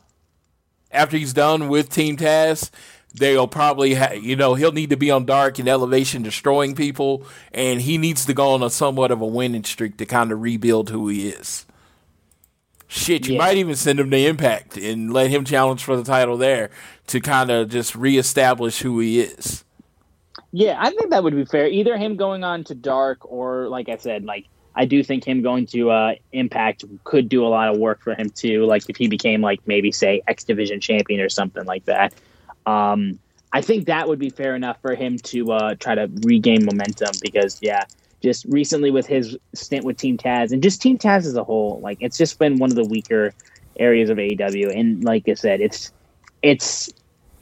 after he's done with Team Taz, they'll probably ha- you know he'll need to be on Dark and Elevation destroying people, and he needs to go on a somewhat of a winning streak to kind of rebuild who he is. Shit, you Yeah. might even send him to Impact and let him challenge for the title there to kind of just reestablish who he is. Yeah, I think that would be fair. Either him going on to Dark, or like I said, like I do think him going to uh, Impact could do a lot of work for him too. Like if he became like maybe say X Division champion or something like that. Um, I think that would be fair enough for him to uh, try to regain momentum because yeah, just recently with his stint with Team Taz and just Team Taz as a whole, like it's just been one of the weaker areas of AEW. And like I said, it's it's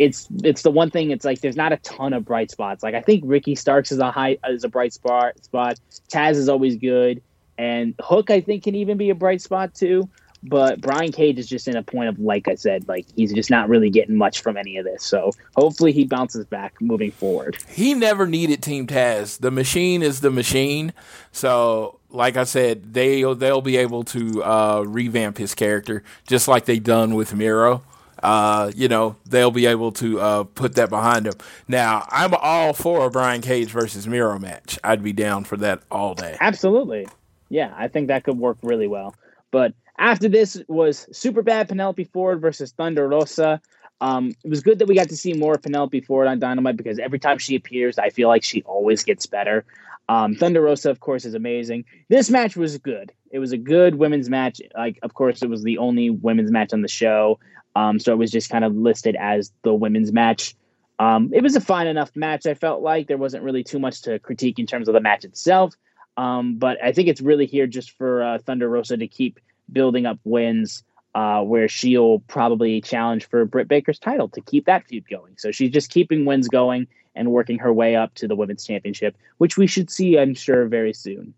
it's it's the one thing. It's like there's not a ton of bright spots. Like I think Ricky Starks is a high is a bright spot. Spot Taz is always good, and Hook I think can even be a bright spot too. But Brian Cage is just in a point of like I said, like he's just not really getting much from any of this. So hopefully he bounces back moving forward. he never needed Team Taz. The machine is the machine. So, like I said, they they'll be able to uh, revamp his character just like they done with Miro. Uh, you know, they'll be able to uh, put that behind them. Now, I'm all for a Brian Cage versus Miro match. I'd be down for that all day. Absolutely. Yeah, I think that could work really well. But after this was super bad Penelope Ford versus Thunder Rosa. Um, it was good that we got to see more Penelope Ford on Dynamite because every time she appears, I feel like she always gets better. Um, Thunder Rosa, of course, is amazing. This match was good. It was a good women's match. Like, of course, it was the only women's match on the show. Um, so it was just kind of listed as the women's match. Um, it was a fine enough match. I felt like there wasn't really too much to critique in terms of the match itself. Um, but I think it's really here just for uh, Thunder Rosa to keep building up wins, uh, where she'll probably challenge for Britt Baker's title to keep that feud going. So she's just keeping wins going and working her way up to the women's championship, which we should see, I'm sure, very soon.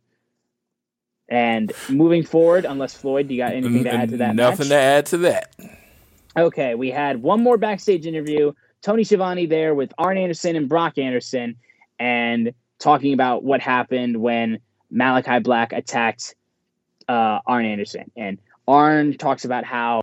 And moving forward, unless Floyd, do you got anything to add to that? Nothing match? to add to that. Okay, we had one more backstage interview. Tony Schiavone there with Arn Anderson and Brock Anderson, and talking about what happened when Malakai Black attacked uh, Arn Anderson. And Arn talks about how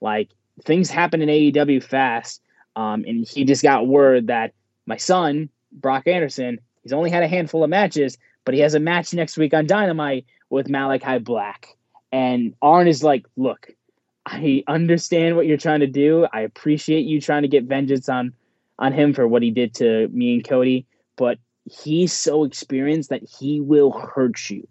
like things happen in AEW fast, um, and he just got word that my son Brock Anderson, he's only had a handful of matches, but he has a match next week on Dynamite with Malakai Black. And Arn is like, look, I understand what you're trying to do. I appreciate you trying to get vengeance on on him for what he did to me and Cody, but he's so experienced that he will hurt you.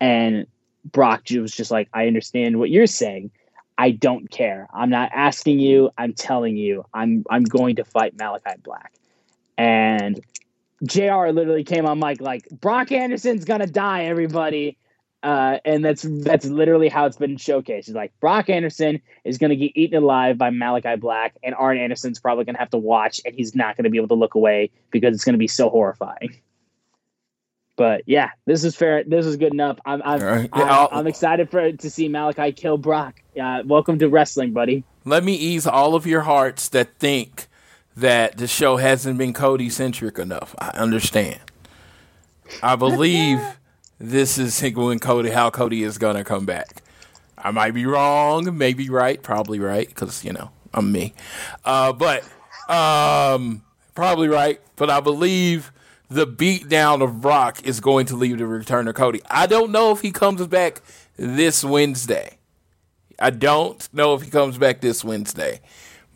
And Brock was just like, I understand what you're saying. I don't care. I'm not asking you. I'm telling you. I'm I'm going to fight Malakai Black. And JR literally came on mic like Brock Anderson's gonna die, everybody. Uh, and that's that's literally how it's been showcased. It's like Brock Anderson is going to get eaten alive by Malakai Black, and Arn Anderson's probably going to have to watch, and he's not going to be able to look away because it's going to be so horrifying. But yeah, this is fair. This is good enough. I'm I'm, Right. I'm, Yeah, I'll- I'm excited for to see Malakai kill Brock. Uh, welcome to wrestling, buddy. Let me ease all of your hearts that think that the show hasn't been Cody centric enough. I understand. I believe this is when Cody, how Cody is gonna come back. I might be wrong, maybe right, probably right, because you know I'm me. Uh, but um, probably right. But I believe the beatdown of Brock is going to lead to return of Cody. I don't know if he comes back this Wednesday. I don't know if he comes back this Wednesday,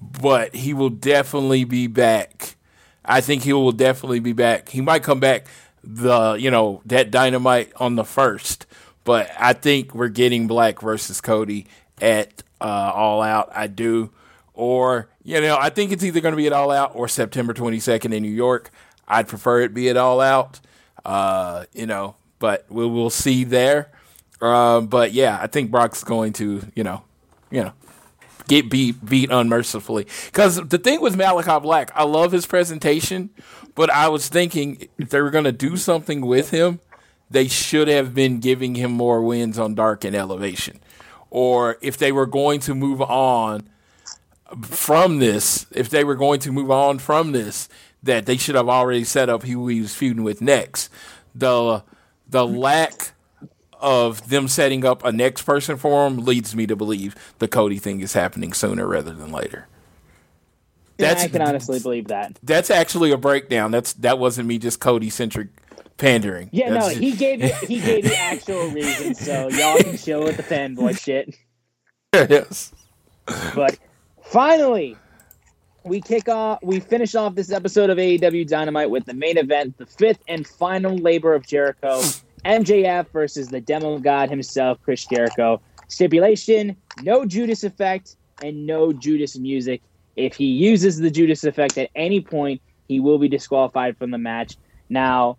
but he will definitely be back. I think he will definitely be back. He might come back the you know that dynamite on the first, but I think we're getting Black versus Cody at uh, All Out. I do, or you know I think it's either going to be at All Out or September twenty second in New York. I'd prefer it be at All Out. Uh, you know, but we will see there. Um, but yeah, I think Brock's going to, you know, you know, get beat beat unmercifully. Because the thing with Malakai Black, I love his presentation, but I was thinking if they were going to do something with him, they should have been giving him more wins on Dark and Elevation, or if they were going to move on from this, if they were going to move on from this, that they should have already set up who he was feuding with next. The the lack of them setting up a next person for him leads me to believe the Cody thing is happening sooner rather than later. Yeah, I can honestly believe that. That's actually a breakdown. That's that wasn't me just Cody centric pandering. Yeah, That's- no, he gave you, he gave you actual reasons, so y'all can chill with the fanboy shit. yes. But finally, we kick off. We finish off this episode of AEW Dynamite with the main event, the fifth and final labor of Jericho, MJF versus the Demo God himself, Chris Jericho. Stipulation: no Judas effect and no Judas music. If he uses the Judas effect at any point, he will be disqualified from the match. Now,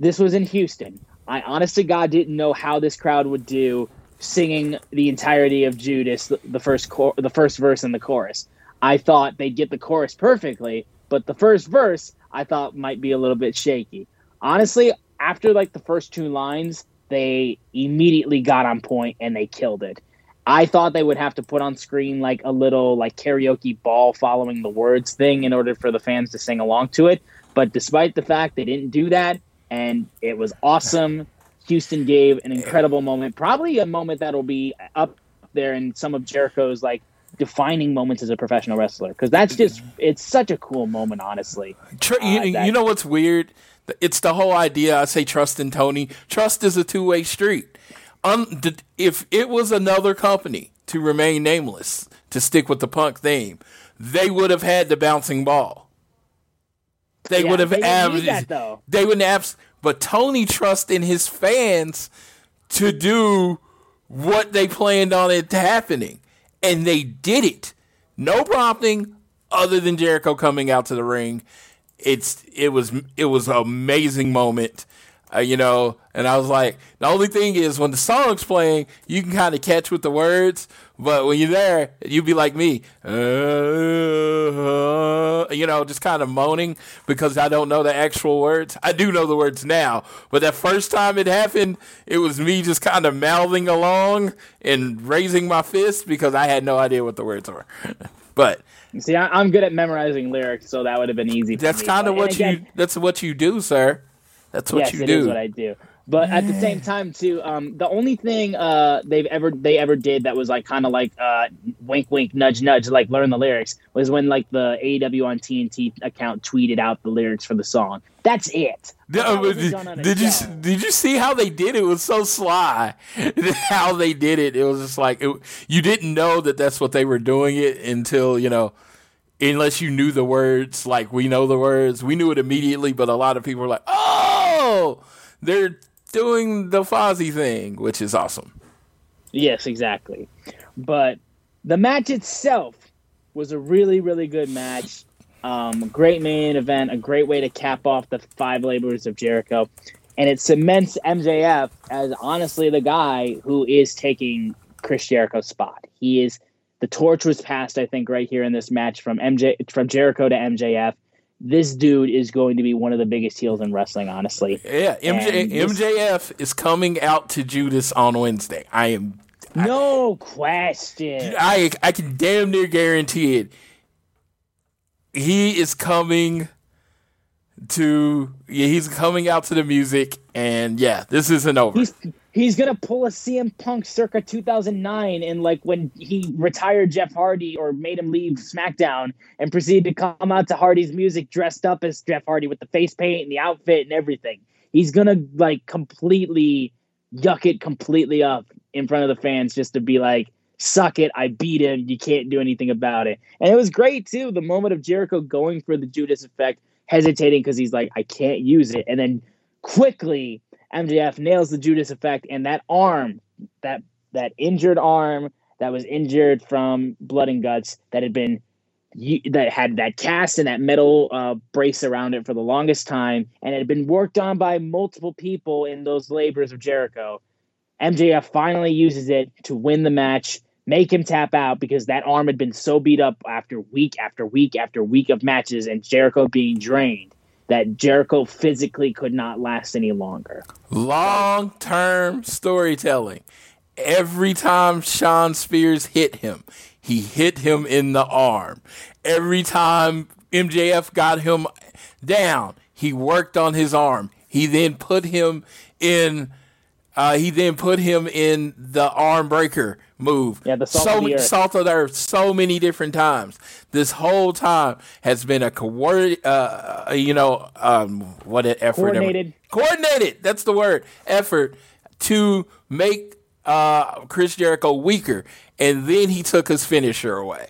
this was in Houston. I honest to God didn't know how this crowd would do singing the entirety of Judas, the, the first chor- the first verse and the chorus. I thought they'd get the chorus perfectly, but the first verse I thought might be a little bit shaky. Honestly, after like the first two lines, they immediately got on point and they killed it. I thought they would have to put on screen like a little like karaoke ball following the words thing in order for the fans to sing along to it. But despite the fact they didn't do that, and it was awesome, Houston gave an incredible moment, probably a moment that'll be up there in some of Jericho's like defining moments as a professional wrestler because that's just it's such a cool moment honestly Tr- Uh, you, that- you know what's weird? It's the whole idea. I say trust in Tony. Trust is a two way street. Un- if it was another company to remain nameless, to stick with the punk theme, they would have had the bouncing ball. They Yeah, would have they didn't need av- that, though. They wouldn't have. But Tony trusts in his fans to do what they planned on it happening, and they did it. No prompting, other than Jericho coming out to the ring. It's it was it was an amazing moment, uh, you know. And I was like, the only thing is when the song's playing, you can kind of catch with the words, but when you're there, you'd be like me, uh, you know, just kind of moaning because I don't know the actual words. I do know the words now, but that first time it happened, it was me just kind of mouthing along and raising my fist because I had no idea what the words were. but see I, i'm good at memorizing lyrics so that would have been easy that's kind of what again, you. That's what you do, sir. That's what yes, you it do. is what I do. But at the same time, too, um, the only thing uh, they've ever they ever did that was like kind of like uh, wink, wink, nudge, nudge, like learn the lyrics was when like the AEW on TNT account tweeted out the lyrics for the song. That's it. That did, on a did you did you see how they did it? It was so sly. how they did it, it was just like it, you didn't know that that's what they were doing it until you know, unless you knew the words. Like we know the words, we knew it immediately. But a lot of people were like, "Oh, they're doing the Fozzy thing," which is awesome. Yes, exactly. But the match itself was a really, really good match. Um, great main event, a great way to cap off the five labors of Jericho. And it cements MJF as honestly the guy who is taking Chris Jericho's spot. He is the torch was passed, I think, right here in this match from MJ from Jericho to MJF. This dude is going to be one of the biggest heels in wrestling, honestly. Yeah, MJ, this, MJF is coming out to Judas on Wednesday. I am no I, question. I I can damn near guarantee it. He is coming to yeah, he's coming out to the music, and yeah, this isn't over. He's he's gonna pull a CM Punk circa 2009, and like when he retired Jeff Hardy or made him leave SmackDown, and proceeded to come out to Hardy's music dressed up as Jeff Hardy with the face paint and the outfit and everything. He's gonna like completely yuck it completely up in front of the fans just to be like, suck it, I beat him, you can't do anything about it. And it was great too. The moment of Jericho going for the Judas effect hesitating because he's like, I can't use it. And then quickly, MJF nails the Judas effect, and that arm, that that injured arm that was injured from blood and guts that had been that had that cast and that metal uh, brace around it for the longest time, and it had been worked on by multiple people in those labors of Jericho. MJF finally uses it to win the match make him tap out because that arm had been so beat up after week after week after week of matches and Jericho being drained that Jericho physically could not last any longer. Long term storytelling. Every time Shawn Spears hit him, he hit him in the arm. Every time MJF got him down, he worked on his arm. He then put him in. Uh, he then put him in the arm breaker move. Yeah, the salt so of the earth. salt of the earth so many different times. This whole time has been a coordinated, uh, you know, um, what an effort. Coordinated. Coordinated. That's the word. Effort to make uh, Chris Jericho weaker, and then he took his finisher away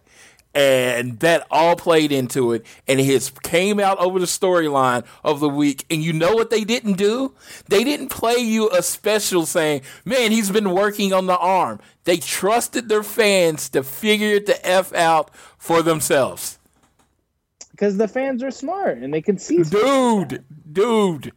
and that all played into it. And it came out over the storyline of the week. And you know what they didn't do? They didn't play you a special saying man he's been working on the arm. They trusted their fans to figure it the f out for themselves. Because the fans are smart and they can see dude dude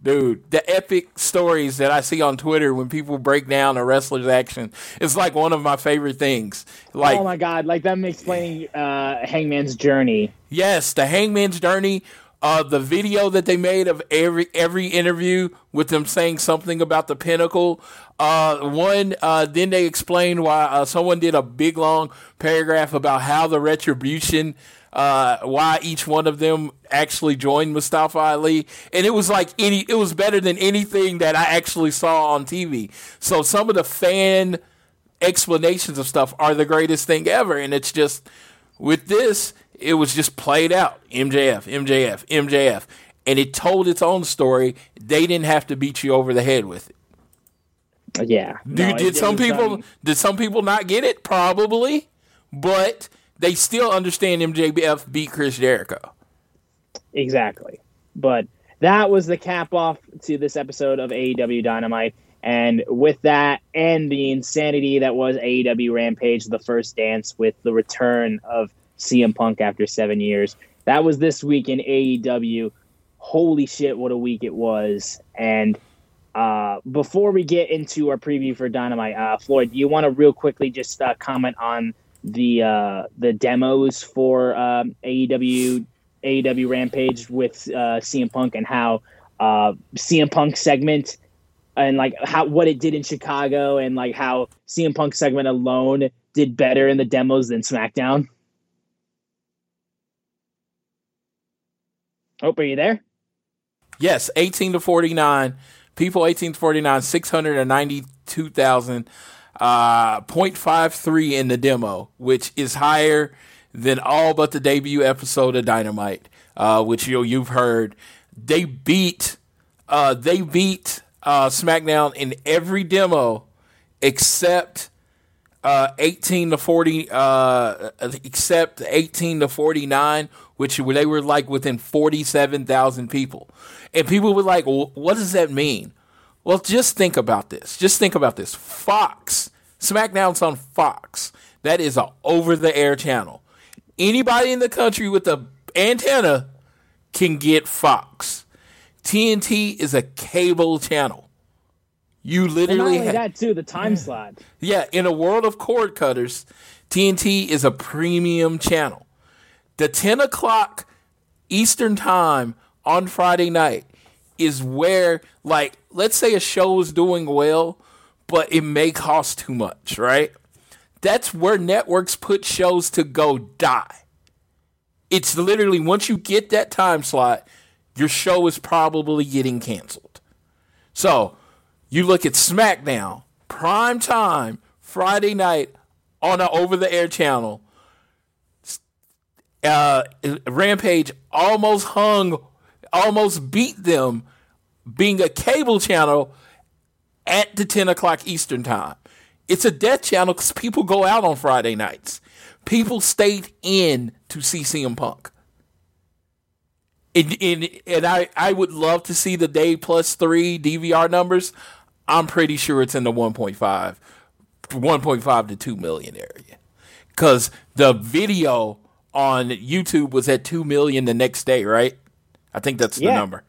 Dude, the epic stories that I see on Twitter when people break down a wrestler's action is like one of my favorite things. Like, oh my god, like them explaining uh, Hangman's journey. Yes, the Hangman's journey. Uh, the video that they made of every every interview with them saying something about the pinnacle. Uh, one, uh, then they explained why uh, someone did a big long paragraph about how the retribution uh, why each one of them actually joined Mustafa Ali, and it was like any, it was better than anything that I actually saw on TV. So some of the fan explanations of stuff are the greatest thing ever, and it's just with this, it was just played out. MJF, MJF, MJF, and it told its own story. They didn't have to beat you over the head with it. Yeah. No, did, did some people did some people not get it? Probably, but they still understand MJF beat Chris Jericho. Exactly. But that was the cap off to this episode of AEW Dynamite. And with that and the insanity that was AEW Rampage, the first dance with the return of CM Punk after seven years, that was this week in AEW. Holy shit, what a week it was. And uh, before we get into our preview for Dynamite, uh, Floyd, do you want to real quickly just uh, comment on the uh, the demos for um, AEW AEW Rampage with uh, CM Punk and how uh, CM Punk segment and like how what it did in Chicago and like how CM Punk segment alone did better in the demos than SmackDown. Oh, are you there? Yes, 18 to 49. People 18 to 49, 692,000 uh, 0.53 in the demo, which is higher than all but the debut episode of Dynamite, uh, which you you've heard. They beat uh, they beat uh, SmackDown in every demo except uh, 18 to 40 uh, except 18 to 49 which they were like within 47,000 people and people were like what does that mean well, just think about this. Just think about this. Fox, SmackDown's on Fox. That is an over the air channel. Anybody in the country with a antenna can get Fox. TNT is a cable channel. You literally only that too. The time slot. Yeah, in a world of cord cutters, TNT is a premium channel. The ten o'clock Eastern time on Friday night is where, like, let's say a show is doing well, but it may cost too much, right? That's where networks put shows to go die. It's literally once you get that time slot, your show is probably getting canceled. So you look at SmackDown, prime time, Friday night on an over the air channel. Uh, Rampage almost hung, almost beat them being a cable channel at the 10 o'clock Eastern time. It's a death channel because people go out on Friday nights. People stayed in to see CM Punk. And, and, and I, I would love to see the day plus three DVR numbers. I'm pretty sure it's in the 1.5, 1.5 to 2 million area. Because the video on YouTube was at 2 million the next day, right? I think that's Yeah. the number.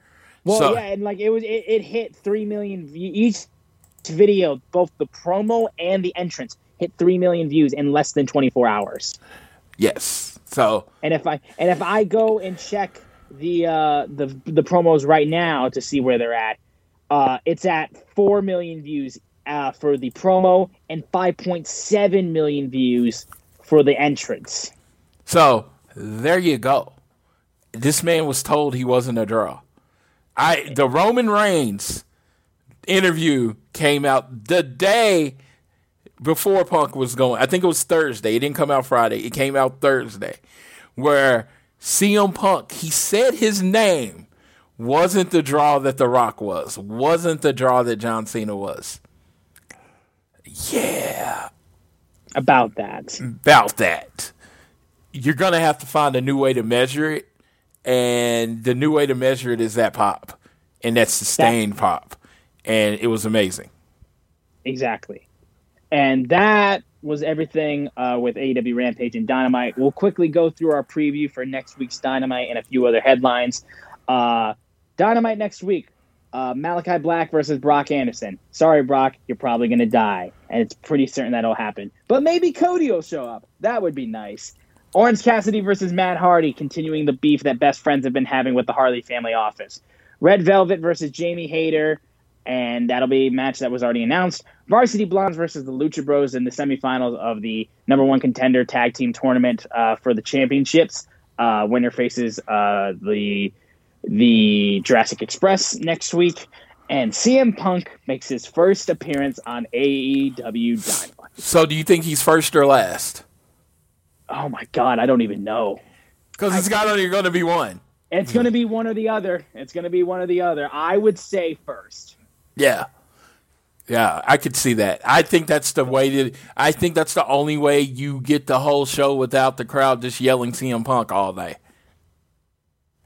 Well, So- yeah, and like it was, it, it hit three million views. each video, both the promo and the entrance hit three million views in less than twenty four hours. Yes. So And if I and if I go and check the uh, the the promos right now to see where they're at, uh, it's at four million views uh, for the promo and five point seven million views for the entrance. So there you go. This man was told he wasn't a draw. I the Roman Reigns interview came out the day before Punk was going. I think it was Thursday. It didn't come out Friday. It came out Thursday, where CM Punk he said his name wasn't the draw that The Rock was. Wasn't the draw that John Cena was. Yeah, About that, about that. You're gonna have to find a new way to measure it, and the new way to measure it is that pop, and that sustained pop, and it was amazing. exactly. And that was everything uh, with AEW Rampage and Dynamite. We'll quickly go through our preview for next week's Dynamite and a few other headlines. Uh, Dynamite next week uh, Malakai Black versus Brock Anderson. Sorry, Brock, you're probably going to die. And it's pretty certain that'll happen. But maybe Cody will show up. That would be nice. Orange Cassidy versus Matt Hardy, continuing the beef that best friends have been having with the Hardy family office. Red Velvet versus Jamie Hayter, and that'll be a match that was already announced. Varsity Blondes versus the Lucha Bros in the semifinals of the number one contender tag team tournament uh, for the championships. Uh, winner faces uh, the the Jurassic Express next week, and CM Punk makes his first appearance on AEW Dynamite. So, do you think he's first or last? Oh my God, I don't even know. Because it's got only going to be one. It's going to be one or the other. It's going to be one or the other. I would say first. Yeah. Yeah, I could see that. I think that's the way to. I think that's the only way you get the whole show without the crowd just yelling CM Punk all day.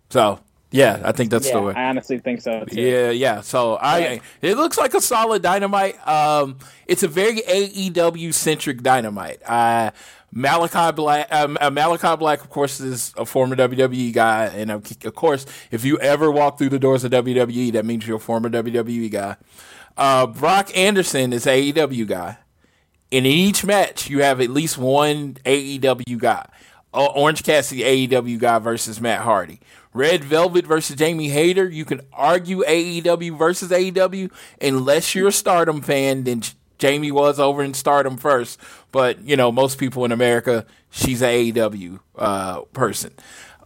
So yeah, I think that's Yeah, the way. I honestly think so. Too. Yeah, yeah. So I, it looks like a solid dynamite. Um, it's a very AEW centric dynamite. Uh, Malakai Black, um, uh, Malakai Black, of course, is a former WWE guy, and of course, if you ever walk through the doors of WWE, that means you're a former WWE guy. Uh, Brock Anderson is AEW guy. And in each match, you have at least one AEW guy. O- Orange Cassidy, AEW guy versus Matt Hardy. Red Velvet versus Jamie Hayter. You can argue AEW versus AEW unless you're a Stardom fan. Then Jamie was over in Stardom first, but you know most people in America, she's a AEW uh, person.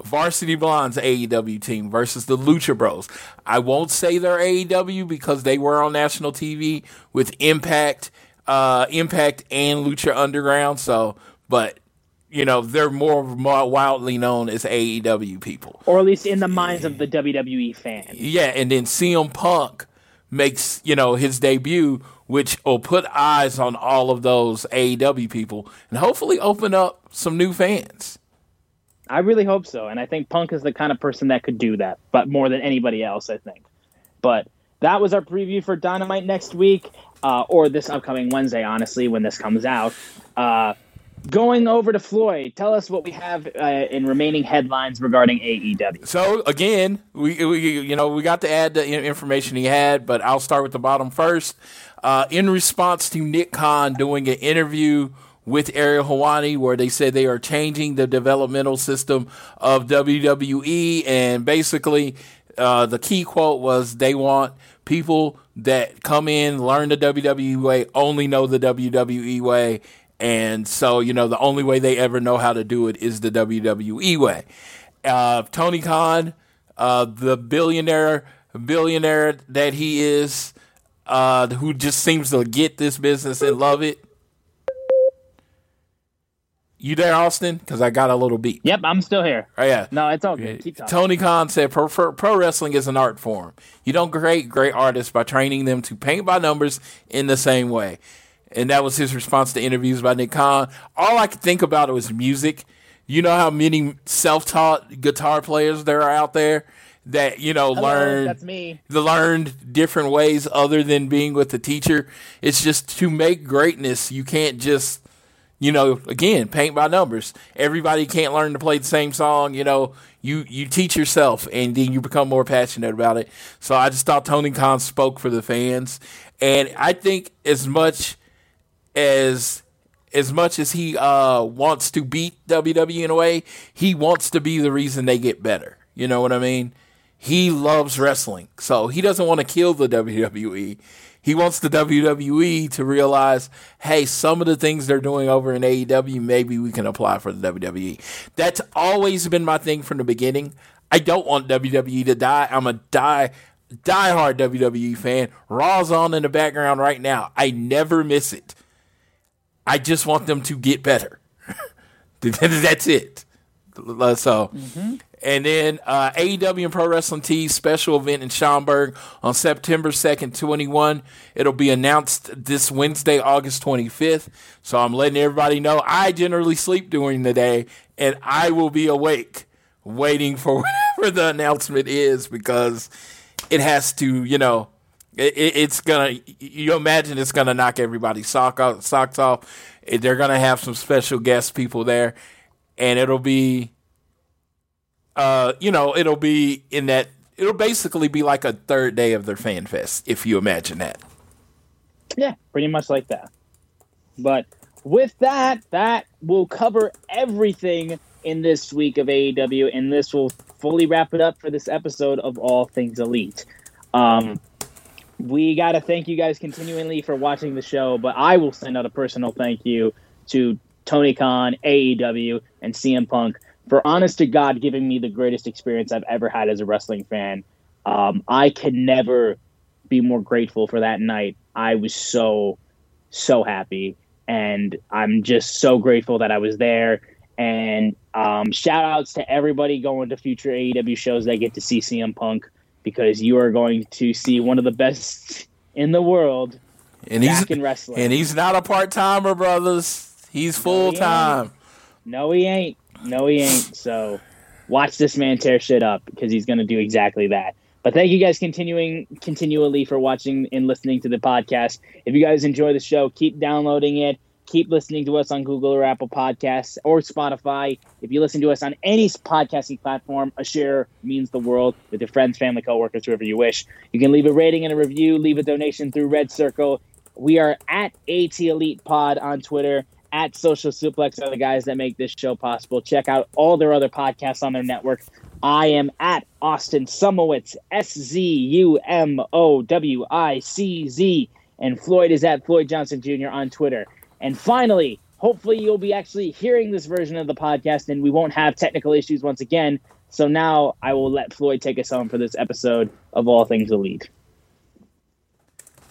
Varsity Blondes AEW team versus the Lucha Bros. I won't say they're AEW because they were on national TV with Impact, uh, Impact and Lucha Underground. So, but you know they're more, more wildly known as AEW people. Or at least in the minds of the WWE fan. Yeah, and then CM Punk makes you know his debut, which will put eyes on all of those AEW people and hopefully open up some new fans. I really hope so, and I think Punk is the kind of person that could do that, but more than anybody else, I think. But that was our preview for Dynamite next week, uh, or this upcoming Wednesday, honestly, when this comes out. Uh, going over to Floyd, tell us what we have uh, in remaining headlines regarding AEW. So again, we, we you know we got to add the information he had, but I'll start with the bottom first. Uh, in response to Nick Khan doing an interview with Ariel Helwani, where they said they are changing the developmental system of WWE. And basically, uh, the key quote was they want people that come in, learn the WWE way, only know the WWE way. And so, you know, the only way they ever know how to do it is the WWE way. Uh, Tony Khan, uh, the billionaire, billionaire that he is, uh, who just seems to get this business and love it. You there, Austin? Because I got a little beat. Yep, I'm still here. Oh yeah. No, it's all good. Keep. Tony Khan said pro, pro wrestling is an art form. You don't create great artists by training them to paint by numbers in the same way. And that was his response to interviews by Nick Khan. All I could think about was music. You know how many self-taught guitar players there are out there that you know Hello, learned that's me. learned different ways other than being with the teacher. It's just to make greatness, you can't just you know, again, paint by numbers. Everybody can't learn to play the same song. You know, you you teach yourself, and then you become more passionate about it. So I just thought Tony Khan spoke for the fans, and I think as much as as much as he uh, wants to beat WWE in a way, he wants to be the reason they get better. You know what I mean? He loves wrestling, so he doesn't want to kill the WWE. He wants the WWE to realize, hey, some of the things they're doing over in AEW, maybe we can apply for the WWE. That's always been my thing from the beginning. I don't want WWE to die. I'm a die diehard WWE fan. Raw's on in the background right now. I never miss it. I just want them to get better. That's it. So, mm-hmm. and then uh, AEW and Pro Wrestling Tees special event in Schaumburg on September 2nd, 21. It'll be announced this Wednesday, August 25th. So I'm letting everybody know I generally sleep during the day and I will be awake waiting for whatever the announcement is because it has to, you know, it, it's gonna. You imagine it's gonna knock everybody's sock off, socks off. They're gonna have some special guest people there, and it'll be, uh, you know, it'll be in that. It'll basically be like a third day of their fan fest, if you imagine that. Yeah, pretty much like that. But with that, that will cover everything in this week of AEW, and this will fully wrap it up for this episode of All Things Elite. Um, we got to thank you guys continually for watching the show, but I will send out a personal thank you to Tony Khan, AEW, and CM Punk for honest to God giving me the greatest experience I've ever had as a wrestling fan. Um, I can never be more grateful for that night. I was so, so happy. And I'm just so grateful that I was there. And um, shout outs to everybody going to future AEW shows that get to see CM Punk because you are going to see one of the best in the world and he's in wrestling. And he's not a part timer, brothers. He's full time. No, he ain't. No, he ain't. So watch this man tear shit up because he's going to do exactly that. But thank you guys continuing continually for watching and listening to the podcast. If you guys enjoy the show, keep downloading it. Keep listening to us on Google or Apple Podcasts or Spotify. If you listen to us on any podcasting platform, a share means the world with your friends, family, coworkers, whoever you wish. You can leave a rating and a review, leave a donation through Red Circle. We are at AT Elite Pod on Twitter, at Social Suplex are the guys that make this show possible. Check out all their other podcasts on their network. I am at Austin Szumowicz, S Z U M O W I C Z, and Floyd is at Floyd Johnson Jr. on Twitter. And finally, hopefully you'll be actually hearing this version of the podcast and we won't have technical issues once again. So now I will let Floyd take us home for this episode of All Things Elite.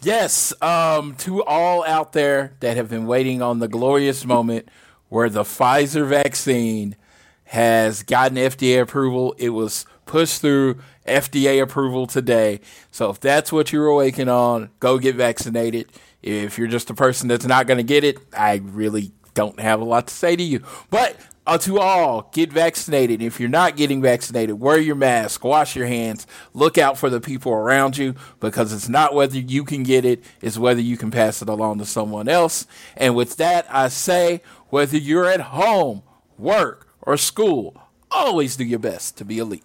Yes, um, to all out there that have been waiting on the glorious moment where the Pfizer vaccine has gotten FDA approval. It was pushed through FDA approval today. So if that's what you're waiting on, go get vaccinated. If you're just a person that's not going to get it, I really don't have a lot to say to you. But uh, to all, get vaccinated. If you're not getting vaccinated, wear your mask, wash your hands, look out for the people around you because it's not whether you can get it, it's whether you can pass it along to someone else. And with that, I say whether you're at home, work, or school, always do your best to be elite.